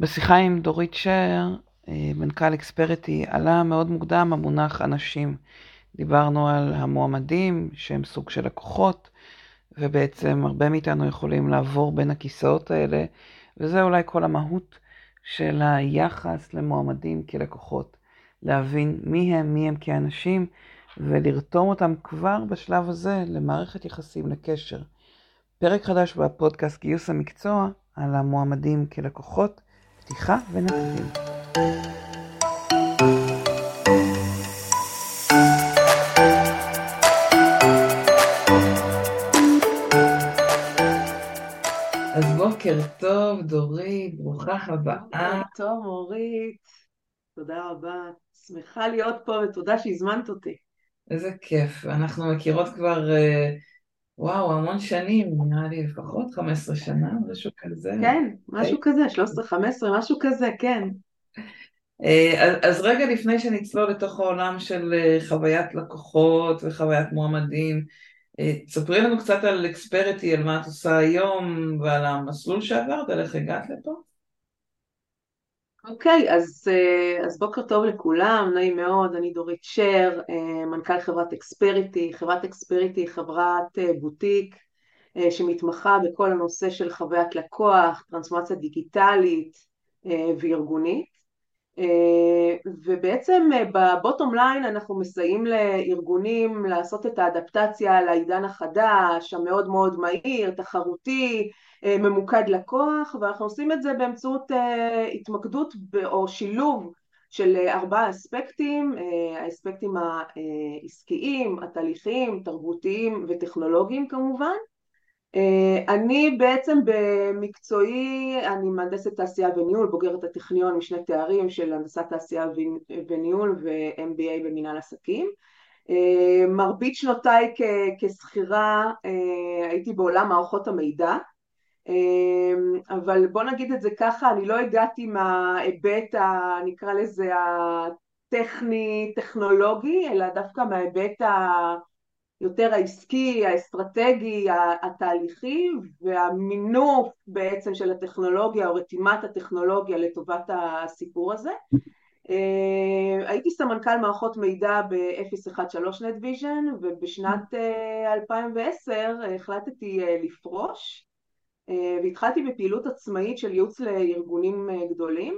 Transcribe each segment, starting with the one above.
בשיחה עם דורית שר, אה, מנכ"ל אקספרטי, עלה מאוד מוקדם המונח אנשים. דיברנו על המועמדים שהם סוג של לקוחות, ובעצם הרבה מאיתנו יכולים לעבור בין הכיסאות האלה, וזה אולי כל המהות של היחס למועמדים כלקוחות. להבין מי הם, מי הם כאנשים, ולרתום אותם כבר בשלב הזה למערכת יחסים, לקשר. פרק חדש בפודקאסט גיוס המקצוע על המועמדים כלקוחות, פתיחה ונתחיל. אז בוקר טוב, דורית, ברוכה הבאה. בוקר טוב, אורית. תודה רבה. שמחה להיות פה ותודה שהזמנת אותי. איזה כיף. אנחנו מכירות כבר, אה, וואו, המון שנים, נראה לי לפחות 15 שנה, משהו כזה. כן, משהו כזה, 13-15, משהו כזה, כן. אה, אז, אז רגע לפני שנצלול לתוך העולם של אה, חוויית לקוחות וחוויית מועמדים, תספרי לנו קצת על אקספרטי, על מה את עושה היום ועל המסלול שעברת, על איך הגעת לפה. אוקיי, אז, אז בוקר טוב לכולם, נעים מאוד, אני דורית שר, מנכ"ל חברת אקספריטי. חברת אקספריטי היא חברת בוטיק שמתמחה בכל הנושא של חוויית לקוח, טרנספורמציה דיגיטלית וארגונית. ובעצם ב bottom line אנחנו מסייעים לארגונים לעשות את האדפטציה לעידן החדש, המאוד מאוד מהיר, תחרותי, ממוקד לקוח, ואנחנו עושים את זה באמצעות התמקדות או שילוב של ארבעה אספקטים, האספקטים העסקיים, התהליכיים, תרבותיים וטכנולוגיים כמובן. אני בעצם במקצועי, אני מהנדסת תעשייה וניהול, בוגרת הטכניון משני תארים של הנדסת תעשייה וניהול ו-MBA במנהל עסקים. מרבית שנותיי כשכירה הייתי בעולם מערכות המידע, אבל בוא נגיד את זה ככה, אני לא הגעתי מההיבט, נקרא לזה הטכני-טכנולוגי, אלא דווקא מההיבט ה... יותר העסקי, האסטרטגי, התהליכי והמינוף בעצם של הטכנולוגיה או רתימת הטכנולוגיה לטובת הסיפור הזה. הייתי סמנכ"ל מערכות מידע ב-013 NetVision ובשנת 2010 החלטתי לפרוש והתחלתי בפעילות עצמאית של ייעוץ לארגונים גדולים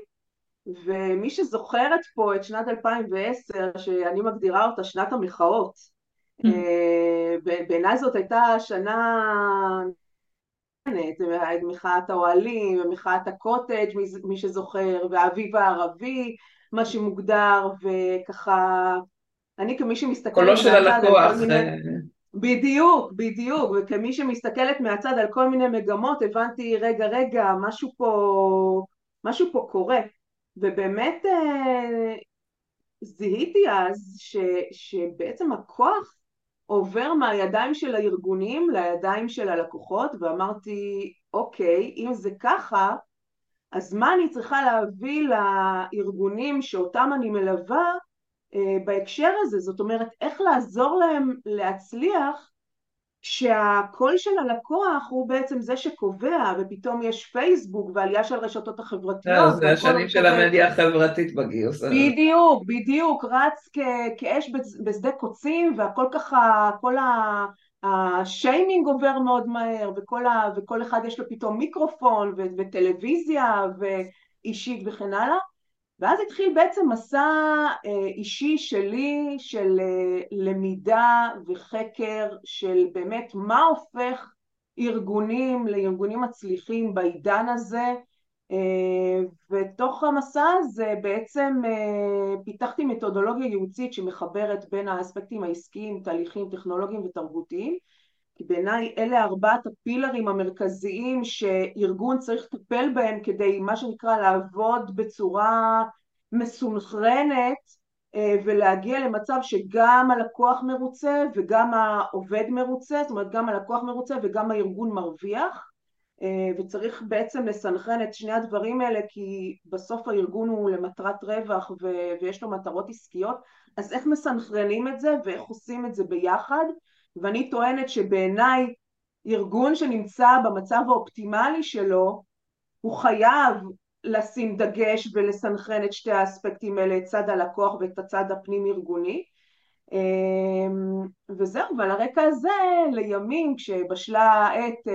ומי שזוכרת פה את שנת 2010 שאני מגדירה אותה שנת המחאות בעיניי זאת הייתה שנה מחאת האוהלים, ומחאת הקוטג' מי שזוכר, והאביב הערבי, מה שמוגדר, וככה, אני כמי שמסתכלת... קולו של הלקוח. בדיוק, בדיוק, וכמי שמסתכלת מהצד על כל מיני מגמות, הבנתי, רגע, רגע, משהו פה, משהו פה קורה. ובאמת זיהיתי אז ש, שבעצם הכוח עובר מהידיים של הארגונים לידיים של הלקוחות ואמרתי אוקיי אם זה ככה אז מה אני צריכה להביא לארגונים שאותם אני מלווה בהקשר הזה זאת אומרת איך לעזור להם להצליח שהקול של הלקוח הוא בעצם זה שקובע ופתאום יש פייסבוק ועלייה של רשתות החברתיות. זה השנים של המדיה החברתית בגיוס. בדיוק, בדיוק, רץ כאש בשדה קוצים והכל ככה, כל השיימינג עובר מאוד מהר וכל, וכל אחד יש לו פתאום מיקרופון וטלוויזיה ואישית וכן הלאה. ואז התחיל בעצם מסע אישי שלי של למידה וחקר של באמת מה הופך ארגונים לארגונים מצליחים בעידן הזה ותוך המסע הזה בעצם פיתחתי מתודולוגיה ייעוצית שמחברת בין האספקטים העסקיים, תהליכים, טכנולוגיים ותרבותיים כי בעיניי אלה ארבעת הפילרים המרכזיים שארגון צריך לטפל בהם כדי מה שנקרא לעבוד בצורה מסונכרנת ולהגיע למצב שגם הלקוח מרוצה וגם העובד מרוצה, זאת אומרת גם הלקוח מרוצה וגם הארגון מרוויח וצריך בעצם לסנכרן את שני הדברים האלה כי בסוף הארגון הוא למטרת רווח ויש לו מטרות עסקיות אז איך מסנכרנים את זה ואיך עושים את זה ביחד ואני טוענת שבעיניי ארגון שנמצא במצב האופטימלי שלו הוא חייב לשים דגש ולסנכרן את שתי האספקטים האלה, את צד הלקוח ואת הצד הפנים ארגוני. אמ, וזהו, ועל הרקע הזה לימים כשבשלה העת אה,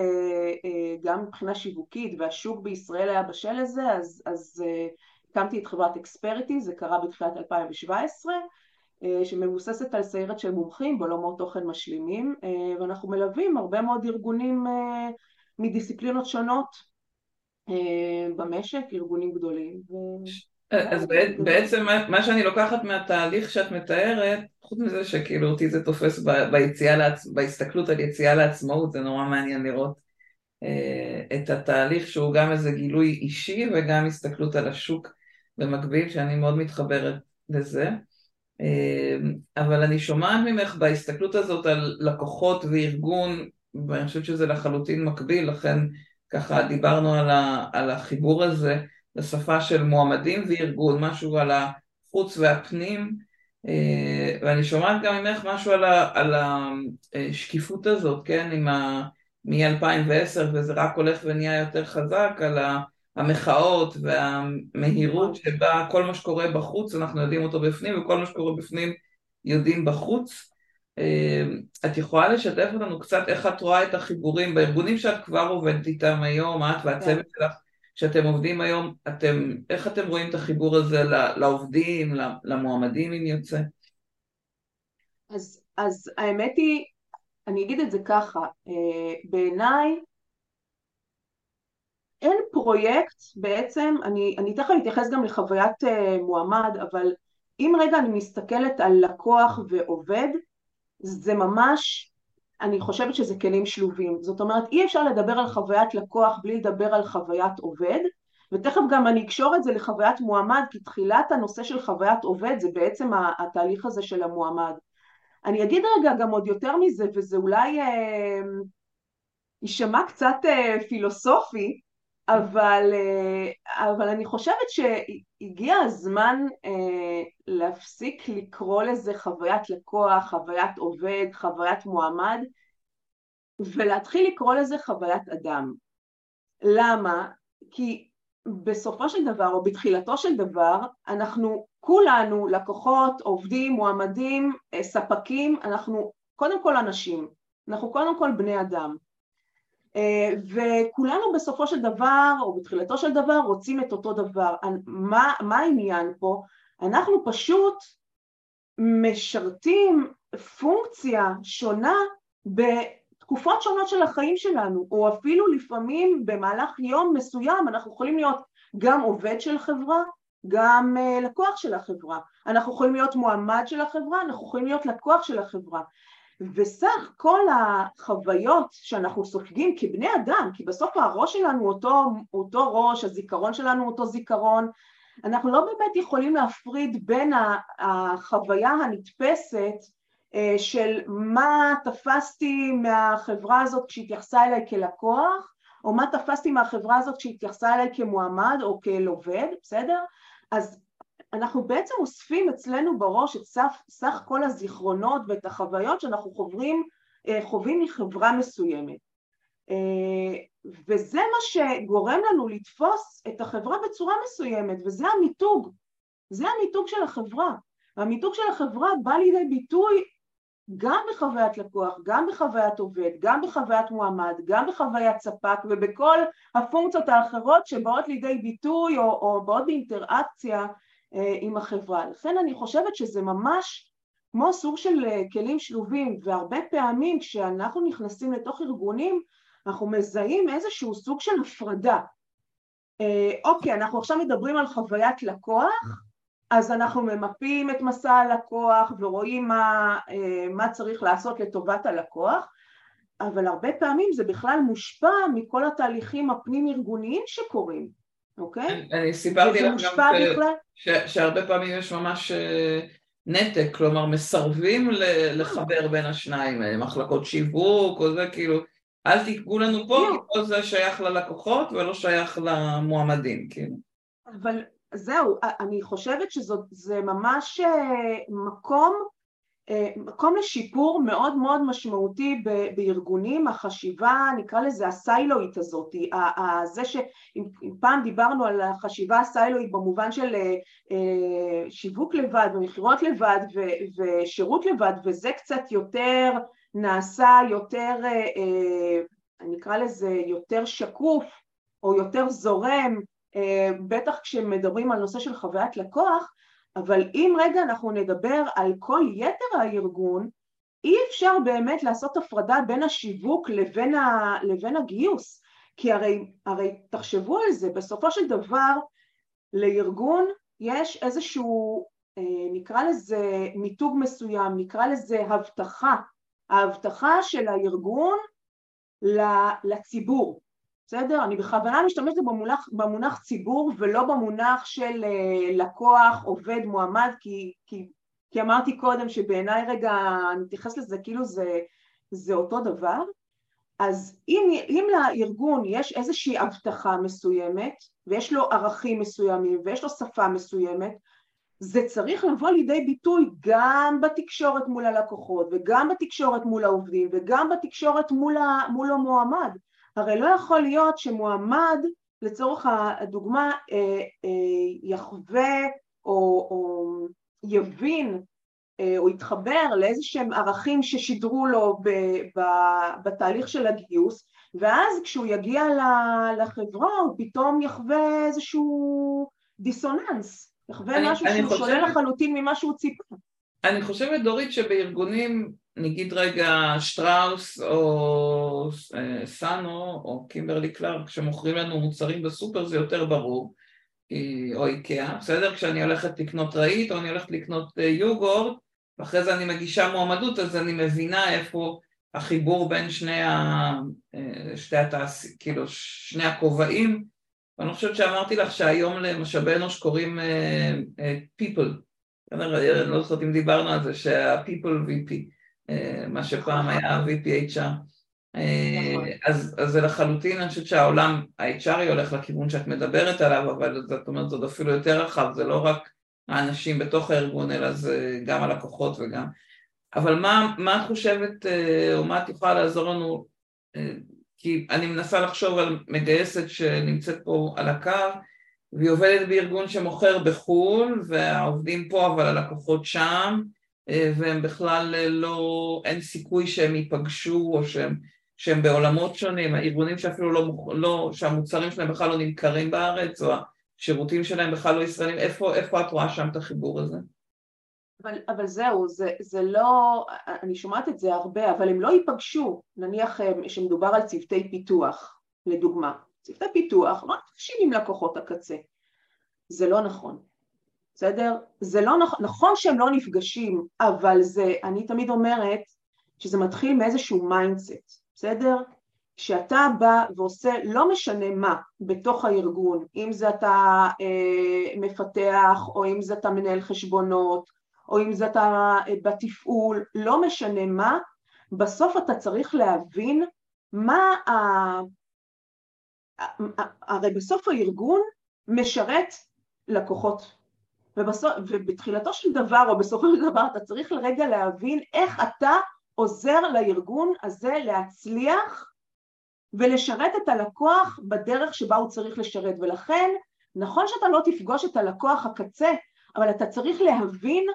אה, גם מבחינה שיווקית והשוק בישראל היה בשל לזה אז, אז אה, הקמתי את חברת אקספריטי, זה קרה בתחילת 2017 שמבוססת על סיירת של מומחים בעולמות תוכן משלימים ואנחנו מלווים הרבה מאוד ארגונים מדיסציפלינות שונות במשק, ארגונים גדולים. אז בעצם מה שאני לוקחת מהתהליך שאת מתארת, חוץ מזה שכאילו אותי זה תופס ביציאה, לעצ... בהסתכלות על יציאה לעצמאות, זה נורא מעניין לראות אה, את התהליך שהוא גם איזה גילוי אישי וגם הסתכלות על השוק במקביל, שאני מאוד מתחברת לזה. אה, אבל אני שומעת ממך בהסתכלות הזאת על לקוחות וארגון, ואני חושבת שזה לחלוטין מקביל, לכן ככה דיברנו על, ה... על החיבור הזה. לשפה של מועמדים וארגון, משהו על החוץ והפנים, אה, ואני שומעת גם ממך משהו על, ה, על השקיפות הזאת, כן, עם ה... מ-2010 וזה רק הולך ונהיה יותר חזק על המחאות והמהירות שבה כל מה שקורה בחוץ אנחנו יודעים אותו בפנים וכל מה שקורה בפנים יודעים בחוץ. אה, את יכולה לשתף אותנו קצת איך את רואה את החיבורים בארגונים שאת כבר עובדת איתם היום, את והצוות כן. שלך, כשאתם עובדים היום, אתם, איך אתם רואים את החיבור הזה לעובדים, למועמדים אם יוצא? אז, אז האמת היא, אני אגיד את זה ככה, אה, בעיניי אין פרויקט בעצם, אני, אני תכף אתייחס גם לחוויית אה, מועמד, אבל אם רגע אני מסתכלת על לקוח ועובד, זה ממש אני חושבת שזה כלים שלובים. זאת אומרת, אי אפשר לדבר על חוויית לקוח בלי לדבר על חוויית עובד, ותכף גם אני אקשור את זה לחוויית מועמד, כי תחילת הנושא של חוויית עובד זה בעצם התהליך הזה של המועמד. אני אגיד רגע גם עוד יותר מזה, וזה אולי אה, יישמע קצת אה, פילוסופי, אבל, אה, אבל אני חושבת שהגיע הזמן אה, להפסיק לקרוא לזה חוויית לקוח, חוויית עובד, חוויית מועמד, ולהתחיל לקרוא לזה חוויית אדם. למה? כי בסופו של דבר, או בתחילתו של דבר, אנחנו כולנו, לקוחות, עובדים, מועמדים, אה, ספקים, אנחנו קודם כל אנשים, אנחנו קודם כל בני אדם. אה, וכולנו בסופו של דבר, או בתחילתו של דבר, רוצים את אותו דבר. מה, מה העניין פה? אנחנו פשוט משרתים פונקציה שונה בתקופות שונות של החיים שלנו, או אפילו לפעמים במהלך יום מסוים אנחנו יכולים להיות גם עובד של חברה, גם uh, לקוח של החברה. אנחנו יכולים להיות מועמד של החברה, אנחנו יכולים להיות לקוח של החברה. וסך כל החוויות שאנחנו סופגים כבני אדם, כי בסוף הראש שלנו אותו, אותו ראש, הזיכרון שלנו אותו זיכרון, אנחנו לא באמת יכולים להפריד בין החוויה הנתפסת אה, של מה תפסתי מהחברה הזאת כשהתייחסה אליי כלקוח, או מה תפסתי מהחברה הזאת כשהתייחסה אליי כמועמד או כאל עובד, בסדר? אז אנחנו בעצם אוספים אצלנו בראש את סך, סך כל הזיכרונות ואת החוויות שאנחנו חוברים, אה, חווים מחברה מסוימת. אה, וזה מה שגורם לנו לתפוס את החברה בצורה מסוימת, וזה המיתוג. זה המיתוג של החברה. והמיתוג של החברה בא לידי ביטוי גם בחוויית לקוח, גם בחוויית עובד, גם בחוויית מועמד, גם בחוויית ספק ובכל הפונקציות האחרות שבאות לידי ביטוי או, או באות באינטראקציה עם החברה. לכן אני חושבת שזה ממש כמו סוג של אה, כלים שלובים, והרבה פעמים כשאנחנו נכנסים לתוך ארגונים אנחנו מזהים איזשהו סוג של הפרדה. אה, אוקיי, אנחנו עכשיו מדברים על חוויית לקוח, אז אנחנו ממפים את מסע הלקוח ורואים מה, מה צריך לעשות לטובת הלקוח, אבל הרבה פעמים זה בכלל מושפע מכל התהליכים הפנים-ארגוניים שקורים. אוקיי? אני סיפרתי לך גם ש, שהרבה פעמים יש ממש אה, נתק, כלומר מסרבים לחבר בין השניים, אה, מחלקות שיווק או זה, כאילו, אל תקבעו לנו פה, כי פה זה שייך ללקוחות ולא שייך למועמדים, כאילו. אבל זהו, אני חושבת שזה ממש אה, מקום מקום לשיפור מאוד מאוד משמעותי בארגונים, החשיבה נקרא לזה הסיילואית הזאת, זה שאם פעם דיברנו על החשיבה הסיילואית במובן של שיווק לבד ומכירות לבד ושירות לבד וזה קצת יותר נעשה יותר, נקרא לזה יותר שקוף או יותר זורם, בטח כשמדברים על נושא של חוויית לקוח אבל אם רגע אנחנו נדבר על כל יתר הארגון, אי אפשר באמת לעשות הפרדה בין השיווק לבין, ה, לבין הגיוס, כי הרי, הרי תחשבו על זה, בסופו של דבר לארגון יש איזשהו, אה, נקרא לזה מיתוג מסוים, נקרא לזה הבטחה, ההבטחה של הארגון לציבור, בסדר? אני בכוונה משתמשת במונח, במונח ציבור ולא במונח של uh, לקוח, עובד, מועמד, כי, כי, כי אמרתי קודם שבעיניי רגע, אני מתייחס לזה כאילו זה, זה אותו דבר, אז אם, אם לארגון יש איזושהי הבטחה מסוימת ויש לו ערכים מסוימים ויש לו שפה מסוימת, זה צריך לבוא לידי ביטוי גם בתקשורת מול הלקוחות וגם בתקשורת מול העובדים וגם בתקשורת מול, ה, מול המועמד. הרי לא יכול להיות שמועמד לצורך הדוגמה אה, אה, יחווה או, או יבין אה, או יתחבר לאיזה שהם ערכים ששידרו לו בתהליך של הגיוס ואז כשהוא יגיע לחברה הוא פתאום יחווה איזשהו דיסוננס, יחווה אני, משהו אני שהוא חושבת, שונה לחלוטין ממה שהוא ציפה. אני חושבת דורית שבארגונים נגיד רגע שטראוס או אה, סאנו או קימברלי קלארק שמוכרים לנו מוצרים בסופר זה יותר ברור או איקאה, בסדר? כשאני הולכת לקנות רהיט או אני הולכת לקנות אה, יוגורט ואחרי זה אני מגישה מועמדות אז אני מבינה איפה החיבור בין שני, ה... אה, שתי התעש... כאילו שני הכובעים ואני חושבת שאמרתי לך שהיום למשאבי אנוש קוראים people, אני לא זוכרת אם דיברנו על זה שה-people VP מה שפעם היה VPHR. אה, נכון. אז, אז זה לחלוטין, אני חושבת שהעולם ה-HRי הולך לכיוון שאת מדברת עליו, אבל זאת אומרת, זה עוד אפילו יותר רחב, זה לא רק האנשים בתוך הארגון, אלא זה גם הלקוחות וגם... אבל מה, מה את חושבת, אה, או מה את יכולה לעזור לנו, כי אני מנסה לחשוב על מגייסת שנמצאת פה על הקו, והיא עובדת בארגון שמוכר בחו"ל, והעובדים פה אבל הלקוחות שם, אה, והם בכלל אה, לא, אין סיכוי שהם ייפגשו או שהם, שהם בעולמות שונים, הארגונים שאפילו לא, לא, שהמוצרים שלהם בכלל לא נמכרים בארץ או השירותים שלהם בכלל לא ישראלים, איפה, איפה את רואה שם את החיבור הזה? אבל, אבל זהו, זה, זה לא, אני שומעת את זה הרבה, אבל הם לא ייפגשו, נניח אה, שמדובר על צוותי פיתוח, לדוגמה, צוותי פיתוח לא נפגשים עם לקוחות הקצה, זה לא נכון. בסדר? זה לא נכון, נכון שהם לא נפגשים, אבל זה, אני תמיד אומרת שזה מתחיל מאיזשהו mindset, בסדר? כשאתה בא ועושה לא משנה מה בתוך הארגון, אם זה אתה אה, מפתח או אם זה אתה מנהל חשבונות או אם זה אתה אה, בתפעול, לא משנה מה, בסוף אתה צריך להבין מה ה... הרי בסוף הארגון משרת לקוחות ובסוף, ובתחילתו של דבר או בסופו של דבר אתה צריך לרגע להבין איך אתה עוזר לארגון הזה להצליח ולשרת את הלקוח בדרך שבה הוא צריך לשרת. ולכן נכון שאתה לא תפגוש את הלקוח הקצה אבל אתה צריך להבין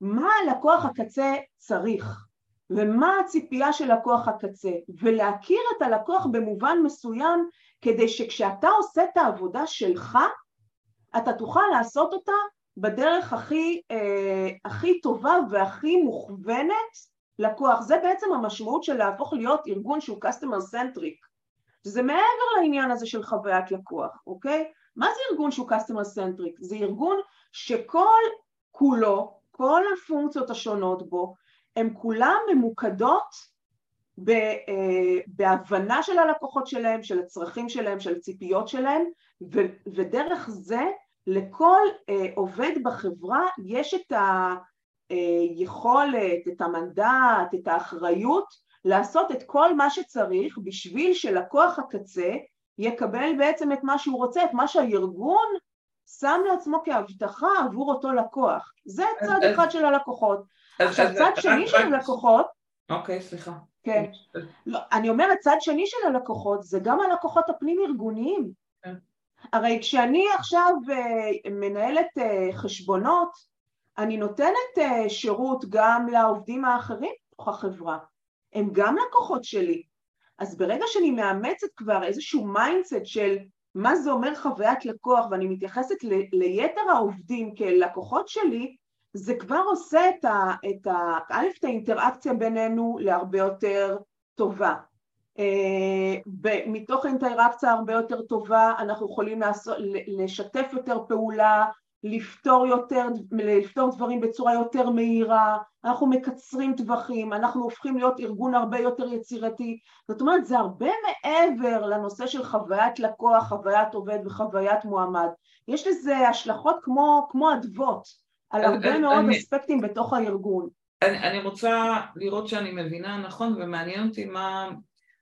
מה הלקוח הקצה צריך ומה הציפייה של לקוח הקצה ולהכיר את הלקוח במובן מסוים כדי שכשאתה עושה את העבודה שלך אתה תוכל לעשות אותה בדרך הכי, אה, הכי טובה והכי מוכוונת לקוח. זה בעצם המשמעות של להפוך להיות ארגון שהוא customer centric. שזה מעבר לעניין הזה של חוויית לקוח, אוקיי? מה זה ארגון שהוא customer centric? זה ארגון שכל כולו, כל הפונקציות השונות בו, הן כולן ממוקדות אה, בהבנה של הלקוחות שלהם, של הצרכים שלהם, של הציפיות שלהם, ודרך זה לכל אה, עובד בחברה יש את היכולת, את המנדט, את האחריות לעשות את כל מה שצריך בשביל שלקוח הקצה יקבל בעצם את מה שהוא רוצה, את מה שהארגון שם לעצמו כהבטחה עבור אותו לקוח. זה צד אחד של הלקוחות. עכשיו, צד שני של הלקוחות... אוקיי, סליחה. כן. לא, אני אומרת, צד שני של הלקוחות זה גם הלקוחות הפנים-ארגוניים. כן. הרי כשאני עכשיו uh, מנהלת uh, חשבונות, אני נותנת uh, שירות גם לעובדים האחרים בתוך החברה. הם גם לקוחות שלי. אז ברגע שאני מאמצת כבר איזשהו mindset של מה זה אומר חוויית לקוח ואני מתייחסת ל- ליתר העובדים כלקוחות שלי, זה כבר עושה את, ה, את, ה, א', את האינטראקציה בינינו להרבה יותר טובה. Uh, מתוך האינטראקציה הרבה יותר טובה אנחנו יכולים לעשות, לשתף יותר פעולה, לפתור, יותר, לפתור דברים בצורה יותר מהירה, אנחנו מקצרים טווחים, אנחנו הופכים להיות ארגון הרבה יותר יצירתי, זאת אומרת זה הרבה מעבר לנושא של חוויית לקוח, חוויית עובד וחוויית מועמד, יש לזה השלכות כמו, כמו אדוות על הרבה אני, מאוד אני, אספקטים בתוך הארגון. אני, אני רוצה לראות שאני מבינה נכון ומעניין אותי מה,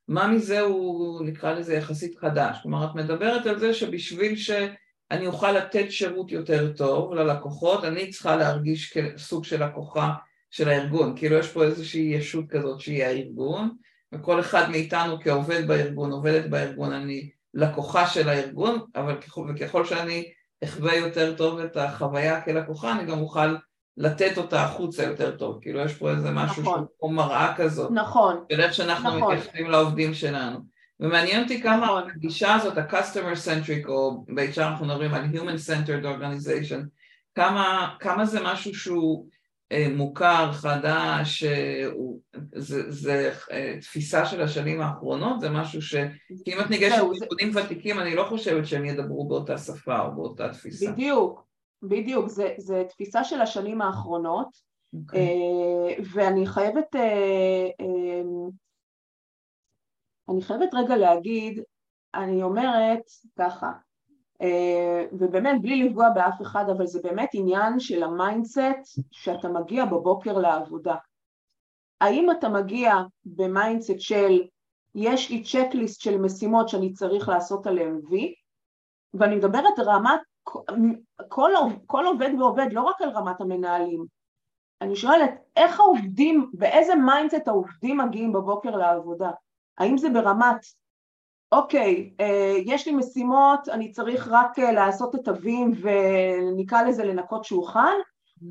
מה מזה הוא נקרא לזה יחסית חדש, כלומר את מדברת על זה שבשביל ש... אני אוכל לתת שירות יותר טוב ללקוחות, אני צריכה להרגיש כסוג של לקוחה של הארגון, כאילו יש פה איזושהי ישות כזאת שהיא הארגון, וכל אחד מאיתנו כעובד בארגון, עובדת בארגון, אני לקוחה של הארגון, אבל ככל, וככל שאני אחווה יותר טוב את החוויה כלקוחה, אני גם אוכל לתת אותה החוצה יותר טוב, כאילו יש פה איזה משהו נכון. שהוא מראה כזאת, נכון, של איך שאנחנו נכון. מתייחסים לעובדים שלנו. ומעניין אותי כמה נכון. הגישה הזאת, ה-customer centric, או ב-HR אנחנו מדברים על human centered organization, כמה, כמה זה משהו שהוא אה, מוכר, חדש, אה, זה, זה אה, תפיסה של השנים האחרונות, זה משהו ש... כי אם את ניגשת לארגונים זה... ותיקים, אני לא חושבת שהם ידברו באותה שפה או באותה תפיסה. בדיוק, בדיוק, זה, זה תפיסה של השנים האחרונות, okay. אוקיי. אה, ואני חייבת... אה, אה, אני חייבת רגע להגיד, אני אומרת ככה, אה, ובאמת בלי לפגוע באף אחד, אבל זה באמת עניין של ה mindset שאתה מגיע בבוקר לעבודה. האם אתה מגיע ב mindset של יש לי checklist של משימות שאני צריך לעשות עליהן וי, ואני מדברת רמת, כל, כל עובד ועובד, לא רק על רמת המנהלים. אני שואלת, איך העובדים, באיזה mindset העובדים מגיעים בבוקר לעבודה? האם זה ברמת, אוקיי, אה, יש לי משימות, אני צריך רק אה, לעשות את הווים ונקרא לזה לנקות שולחן,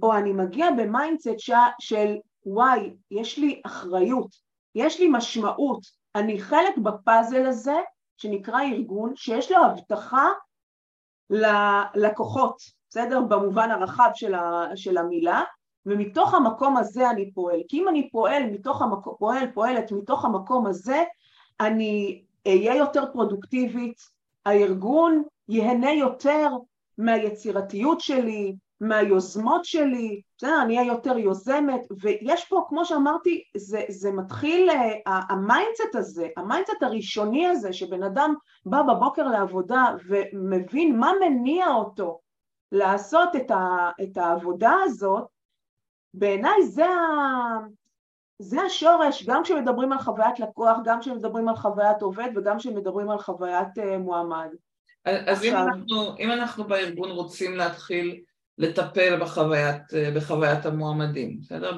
או אני מגיע ב mindset של וואי, יש לי אחריות, יש לי משמעות, אני חלק בפאזל הזה שנקרא ארגון שיש לו הבטחה ללקוחות, בסדר? במובן הרחב של, ה, של המילה, ומתוך המקום הזה אני פועל. כי אם אני פועל מתוך המקום, פועל, פועלת מתוך המקום הזה, אני אהיה יותר פרודוקטיבית, הארגון ייהנה יותר מהיצירתיות שלי, מהיוזמות שלי, בסדר, אני אהיה יותר יוזמת, ויש פה, כמו שאמרתי, זה, זה מתחיל, אה, ה mindset הזה, ה mindset הראשוני הזה, שבן אדם בא בבוקר לעבודה ומבין מה מניע אותו לעשות את, ה, את העבודה הזאת, בעיניי זה. זה השורש, גם כשמדברים על חוויית לקוח, גם כשמדברים על חוויית עובד וגם כשמדברים על חוויית uh, מועמד. אז עכשיו... אם, אנחנו, אם אנחנו בארגון רוצים להתחיל לטפל בחוויית, אה, בחוויית המועמדים, בסדר?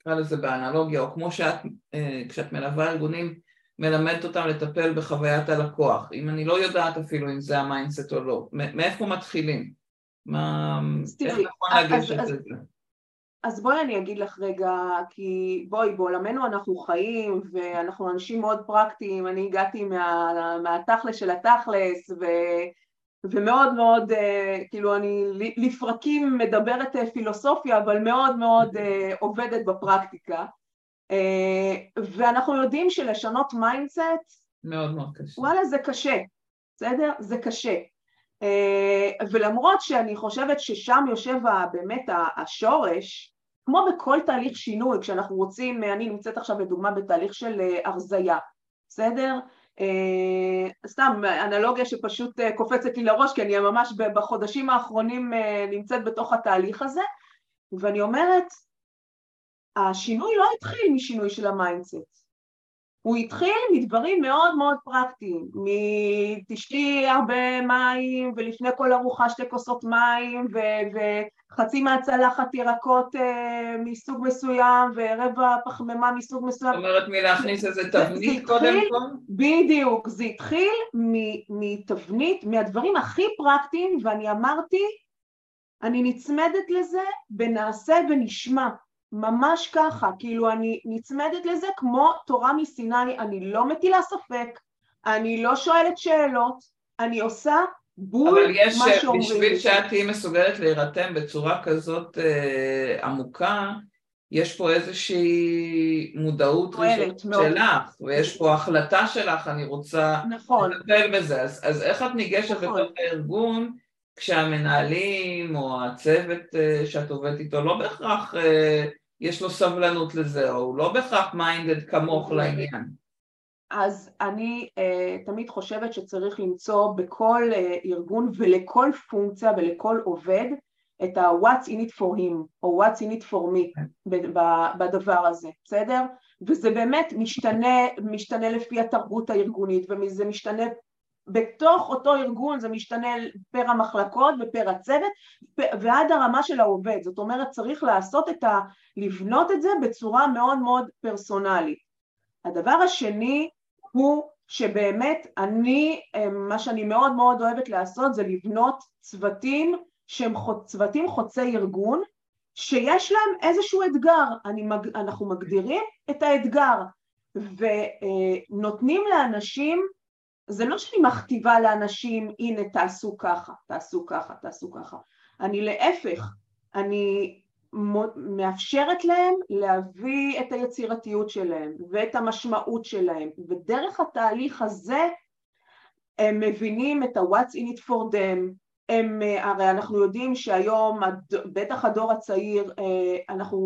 נקרא לזה באנלוגיה, או כמו שאת, אה, כשאת מלווה ארגונים, מלמדת אותם לטפל בחוויית הלקוח. אם אני לא יודעת אפילו אם זה ה mindset או לא, מאיפה מתחילים? מה... איך נכון לגשת לזה? אז בואי אני אגיד לך רגע, כי בואי, בעולמנו אנחנו חיים ואנחנו אנשים מאוד פרקטיים, אני הגעתי מה, מהתכלס של התכלס ו, ומאוד מאוד, uh, כאילו אני לפרקים מדברת uh, פילוסופיה, אבל מאוד מאוד uh, עובדת בפרקטיקה. ואנחנו יודעים שלשנות mindset, מאוד מאוד קשה. וואלה זה קשה, בסדר? זה קשה. ולמרות שאני חושבת ששם יושב באמת השורש, כמו בכל תהליך שינוי, כשאנחנו רוצים, אני נמצאת עכשיו לדוגמה בתהליך של אה, הרזייה, בסדר? Uh, סתם אנלוגיה שפשוט קופצת לי לראש כי אני ממש בחודשים האחרונים נמצאת בתוך התהליך הזה ואני אומרת השינוי לא התחיל משינוי של ה mindset הוא התחיל מדברים מאוד מאוד פרקטיים, מתשתי הרבה מים ולפני כל ארוחה שתי כוסות מים ו- וחצי מהצלחת ירקות אה, מסוג מסוים ורבע פחמימה מסוג מסוים. זאת אומרת מלהכניס איזה תבנית קודם כל? בדיוק, זה התחיל מתבנית, מהדברים הכי פרקטיים ואני אמרתי, אני נצמדת לזה בנעשה ונשמע. ממש ככה, כאילו אני נצמדת לזה כמו תורה מסיני, אני לא מטילה ספק, אני לא שואלת שאלות, אני עושה בול מה שאומרים. אבל יש, בשביל שאת תהיי מסוגלת להירתם בצורה כזאת אה, עמוקה, יש פה איזושהי מודעות ראשונה שלך, ויש פה החלטה שלך, אני רוצה נכון. לטפל בזה. אז, אז איך את ניגשת נכון. בתוך הארגון כשהמנהלים או הצוות אה, שאת עובדת איתו לא בהכרח אה, יש לו סבלנות לזה, או הוא לא בהכרח מיינדד כמוך לעניין. אז אני uh, תמיד חושבת שצריך למצוא בכל uh, ארגון ולכל פונקציה ולכל עובד את ה-what's in it for him או what's in it for me בדבר הזה, בסדר? וזה באמת משתנה, משתנה לפי התרבות הארגונית וזה משתנה בתוך אותו ארגון זה משתנה פר המחלקות ופר הצוות ועד הרמה של העובד, זאת אומרת צריך לעשות את ה... לבנות את זה בצורה מאוד מאוד פרסונלית. הדבר השני הוא שבאמת אני, מה שאני מאוד מאוד אוהבת לעשות זה לבנות צוותים שהם צוותים חוצי ארגון שיש להם איזשהו אתגר, אני, אנחנו מגדירים את האתגר ונותנים לאנשים זה לא שאני מכתיבה לאנשים, הנה תעשו ככה, תעשו ככה, תעשו ככה. אני להפך, אני מאפשרת להם להביא את היצירתיות שלהם ואת המשמעות שלהם, ודרך התהליך הזה הם מבינים את ה-what's in it for them, הם, הרי אנחנו יודעים שהיום, בטח הדור הצעיר, אה, אנחנו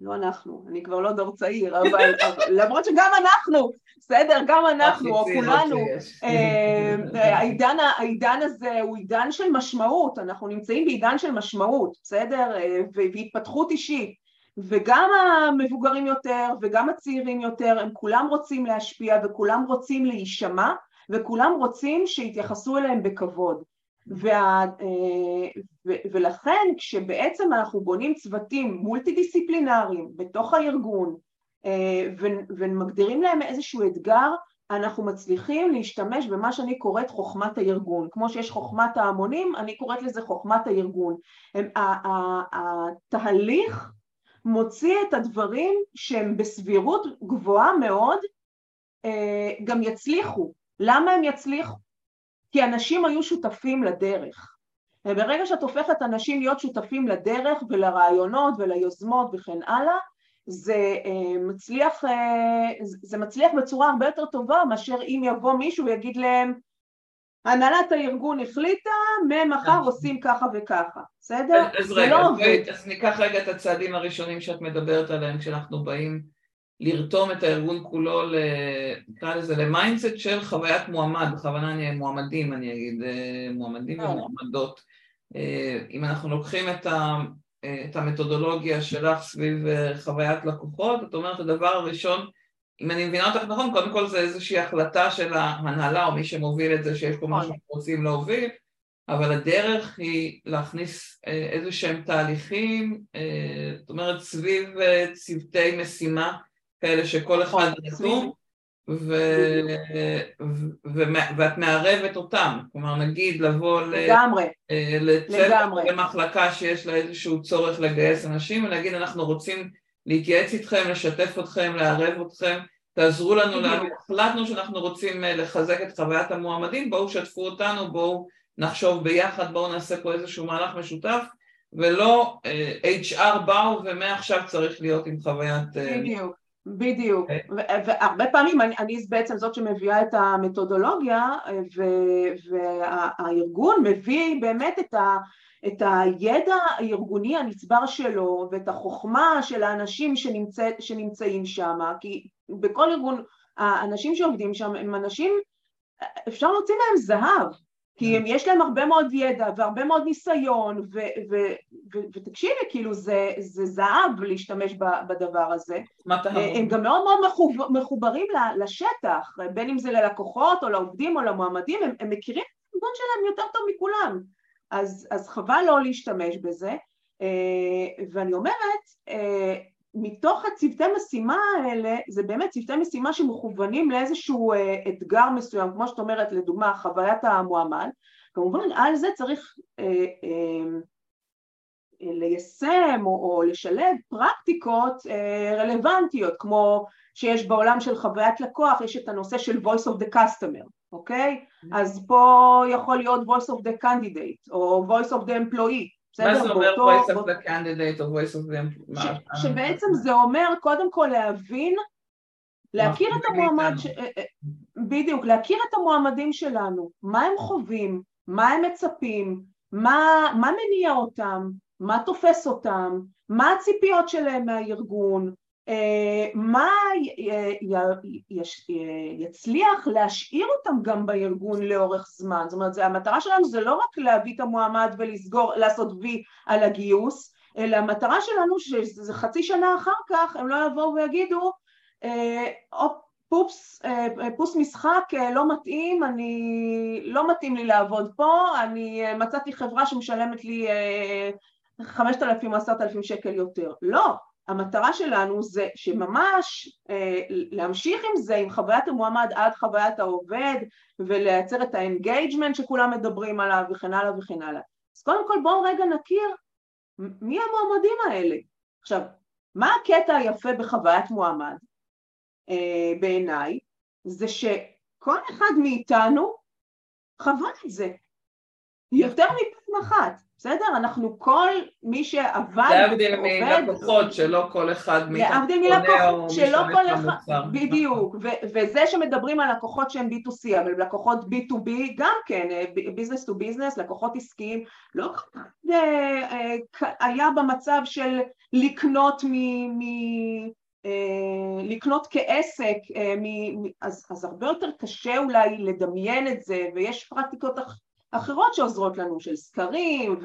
לא אנחנו, אני כבר לא דור צעיר, אבל למרות שגם אנחנו, בסדר, גם אנחנו, או כולנו, אה, העידן, העידן הזה הוא עידן של משמעות, אנחנו נמצאים בעידן של משמעות, בסדר, אה, והתפתחות אישית, וגם המבוגרים יותר וגם הצעירים יותר, הם כולם רוצים להשפיע וכולם רוצים להישמע, וכולם רוצים שיתייחסו אליהם בכבוד. וה, אה, ו, ולכן כשבעצם אנחנו בונים צוותים מולטי דיסציפלינריים בתוך הארגון אה, ומגדירים להם איזשהו אתגר, אנחנו מצליחים להשתמש במה שאני קוראת חוכמת הארגון. כמו שיש חוכמת ההמונים, אני קוראת לזה חוכמת הארגון. התהליך מוציא את הדברים שהם בסבירות גבוהה מאוד אה, גם יצליחו. למה הם יצליחו? כי אנשים היו שותפים לדרך. וברגע שאת הופכת אנשים להיות שותפים לדרך ולרעיונות וליוזמות וכן הלאה, זה אה, מצליח, אה, זה מצליח בצורה הרבה יותר טובה מאשר אם יבוא מישהו ויגיד להם הנהלת הארגון החליטה, ממחר. עושים ככה וככה, בסדר? אז רגע, לא עובד. אז ניקח רגע את הצעדים הראשונים שאת מדברת עליהם כשאנחנו באים לרתום את הארגון כולו, נקרא לזה, ל mindset של חוויית מועמד, בכוונה אני מועמדים, אני אגיד, אה, מועמדים אה. ומועמדות. אה, אם אנחנו לוקחים את, ה, את המתודולוגיה שלך סביב חוויית לקוחות, זאת אומרת, הדבר הראשון, אם אני מבינה אותך נכון, קודם כל זה איזושהי החלטה של ההנהלה או מי שמוביל את זה שיש פה משהו שאנחנו רוצים להוביל, אבל הדרך היא להכניס איזה שהם תהליכים, זאת אומרת סביב צוותי משימה כאלה שכל אחד רשום ו... ו... ואת מערבת אותם, כלומר נגיד לבוא לגמרי, לצוות למחלקה שיש לה איזשהו צורך לגייס אנשים ולהגיד אנחנו רוצים להתייעץ איתכם, לשתף אתכם, לערב אתכם, תעזרו לנו, החלטנו שאנחנו רוצים אה, לחזק את חוויית המועמדים, בואו שתפו אותנו, בואו נחשוב ביחד, בואו נעשה פה איזשהו מהלך משותף. ולא אה, HR באו ומעכשיו צריך להיות עם חוויית... אה, בדיוק. בדיוק. אוקיי. והרבה פעמים אני, אני בעצם זאת שמביאה את המתודולוגיה והארגון מביא באמת את, ה, את הידע הארגוני הנצבר שלו ואת החוכמה של האנשים שנמצא, שנמצאים שם, כי בכל ארגון האנשים שעובדים שם הם אנשים, אפשר להוציא מהם זהב, כי הם, יש להם הרבה מאוד ידע והרבה מאוד ניסיון, ותקשיבי, כאילו זה, זה זהב להשתמש בדבר הזה. הם גם מאוד מאוד מחוברים לשטח, בין אם זה ללקוחות או לעובדים או למועמדים, הם, הם מכירים את הארגון שלהם יותר טוב מכולם, אז, אז חבל לא להשתמש בזה. ואני אומרת, מתוך הצוותי משימה האלה, זה באמת צוותי משימה שמכוונים לאיזשהו אה, אתגר מסוים, כמו שאת אומרת, לדוגמה, חוויית המועמד, כמובן על זה צריך אה, אה, אה, ליישם או, או לשלב פרקטיקות אה, רלוונטיות, כמו שיש בעולם של חוויית לקוח, יש את הנושא של voice of the customer, אוקיי? Mm-hmm. אז פה יכול להיות voice of the candidate, או voice of the employee, מה זה אומר voice of the candidate או voice of the... שבעצם זה אומר קודם כל להבין, להכיר את המועמד, אה, אה, בדיוק, להכיר את המועמדים שלנו, מה הם חווים, מה הם מצפים, מה מניע אותם, מה תופס אותם, מה הציפיות שלהם מהארגון, מה יצליח להשאיר אותם גם בארגון לאורך זמן, זאת אומרת המטרה שלנו זה לא רק להביא את המועמד ולסגור, לעשות וי על הגיוס, אלא המטרה שלנו שזה חצי שנה אחר כך הם לא יבואו ויגידו אה, אופס, אה, פוס משחק לא מתאים, אני, לא מתאים לי לעבוד פה, אני מצאתי חברה שמשלמת לי חמשת אלפים או עשרת אלפים שקל יותר, לא המטרה שלנו זה שממש אה, להמשיך עם זה, עם חוויית המועמד עד חוויית העובד ולייצר את ה engagement שכולם מדברים עליו וכן הלאה וכן הלאה. אז קודם כל בואו רגע נכיר מי המועמדים האלה. עכשיו, מה הקטע היפה בחוויית מועמד אה, בעיניי? זה שכל אחד מאיתנו חווה את זה יותר מפעם אחת. בסדר? אנחנו כל מי שעבד להבדיל מלקוחות שלא כל אחד להבדיל מלקוחות שלא כל אחד, בדיוק, וזה שמדברים על לקוחות שהם B2C, אבל לקוחות B2B גם כן, business to business, לקוחות עסקיים, לא אה, אה, היה במצב של לקנות מ... מ אה, לקנות כעסק, אז, אז הרבה יותר קשה אולי לדמיין את זה, ויש פרקטיקות אחרות שעוזרות לנו, של סקרים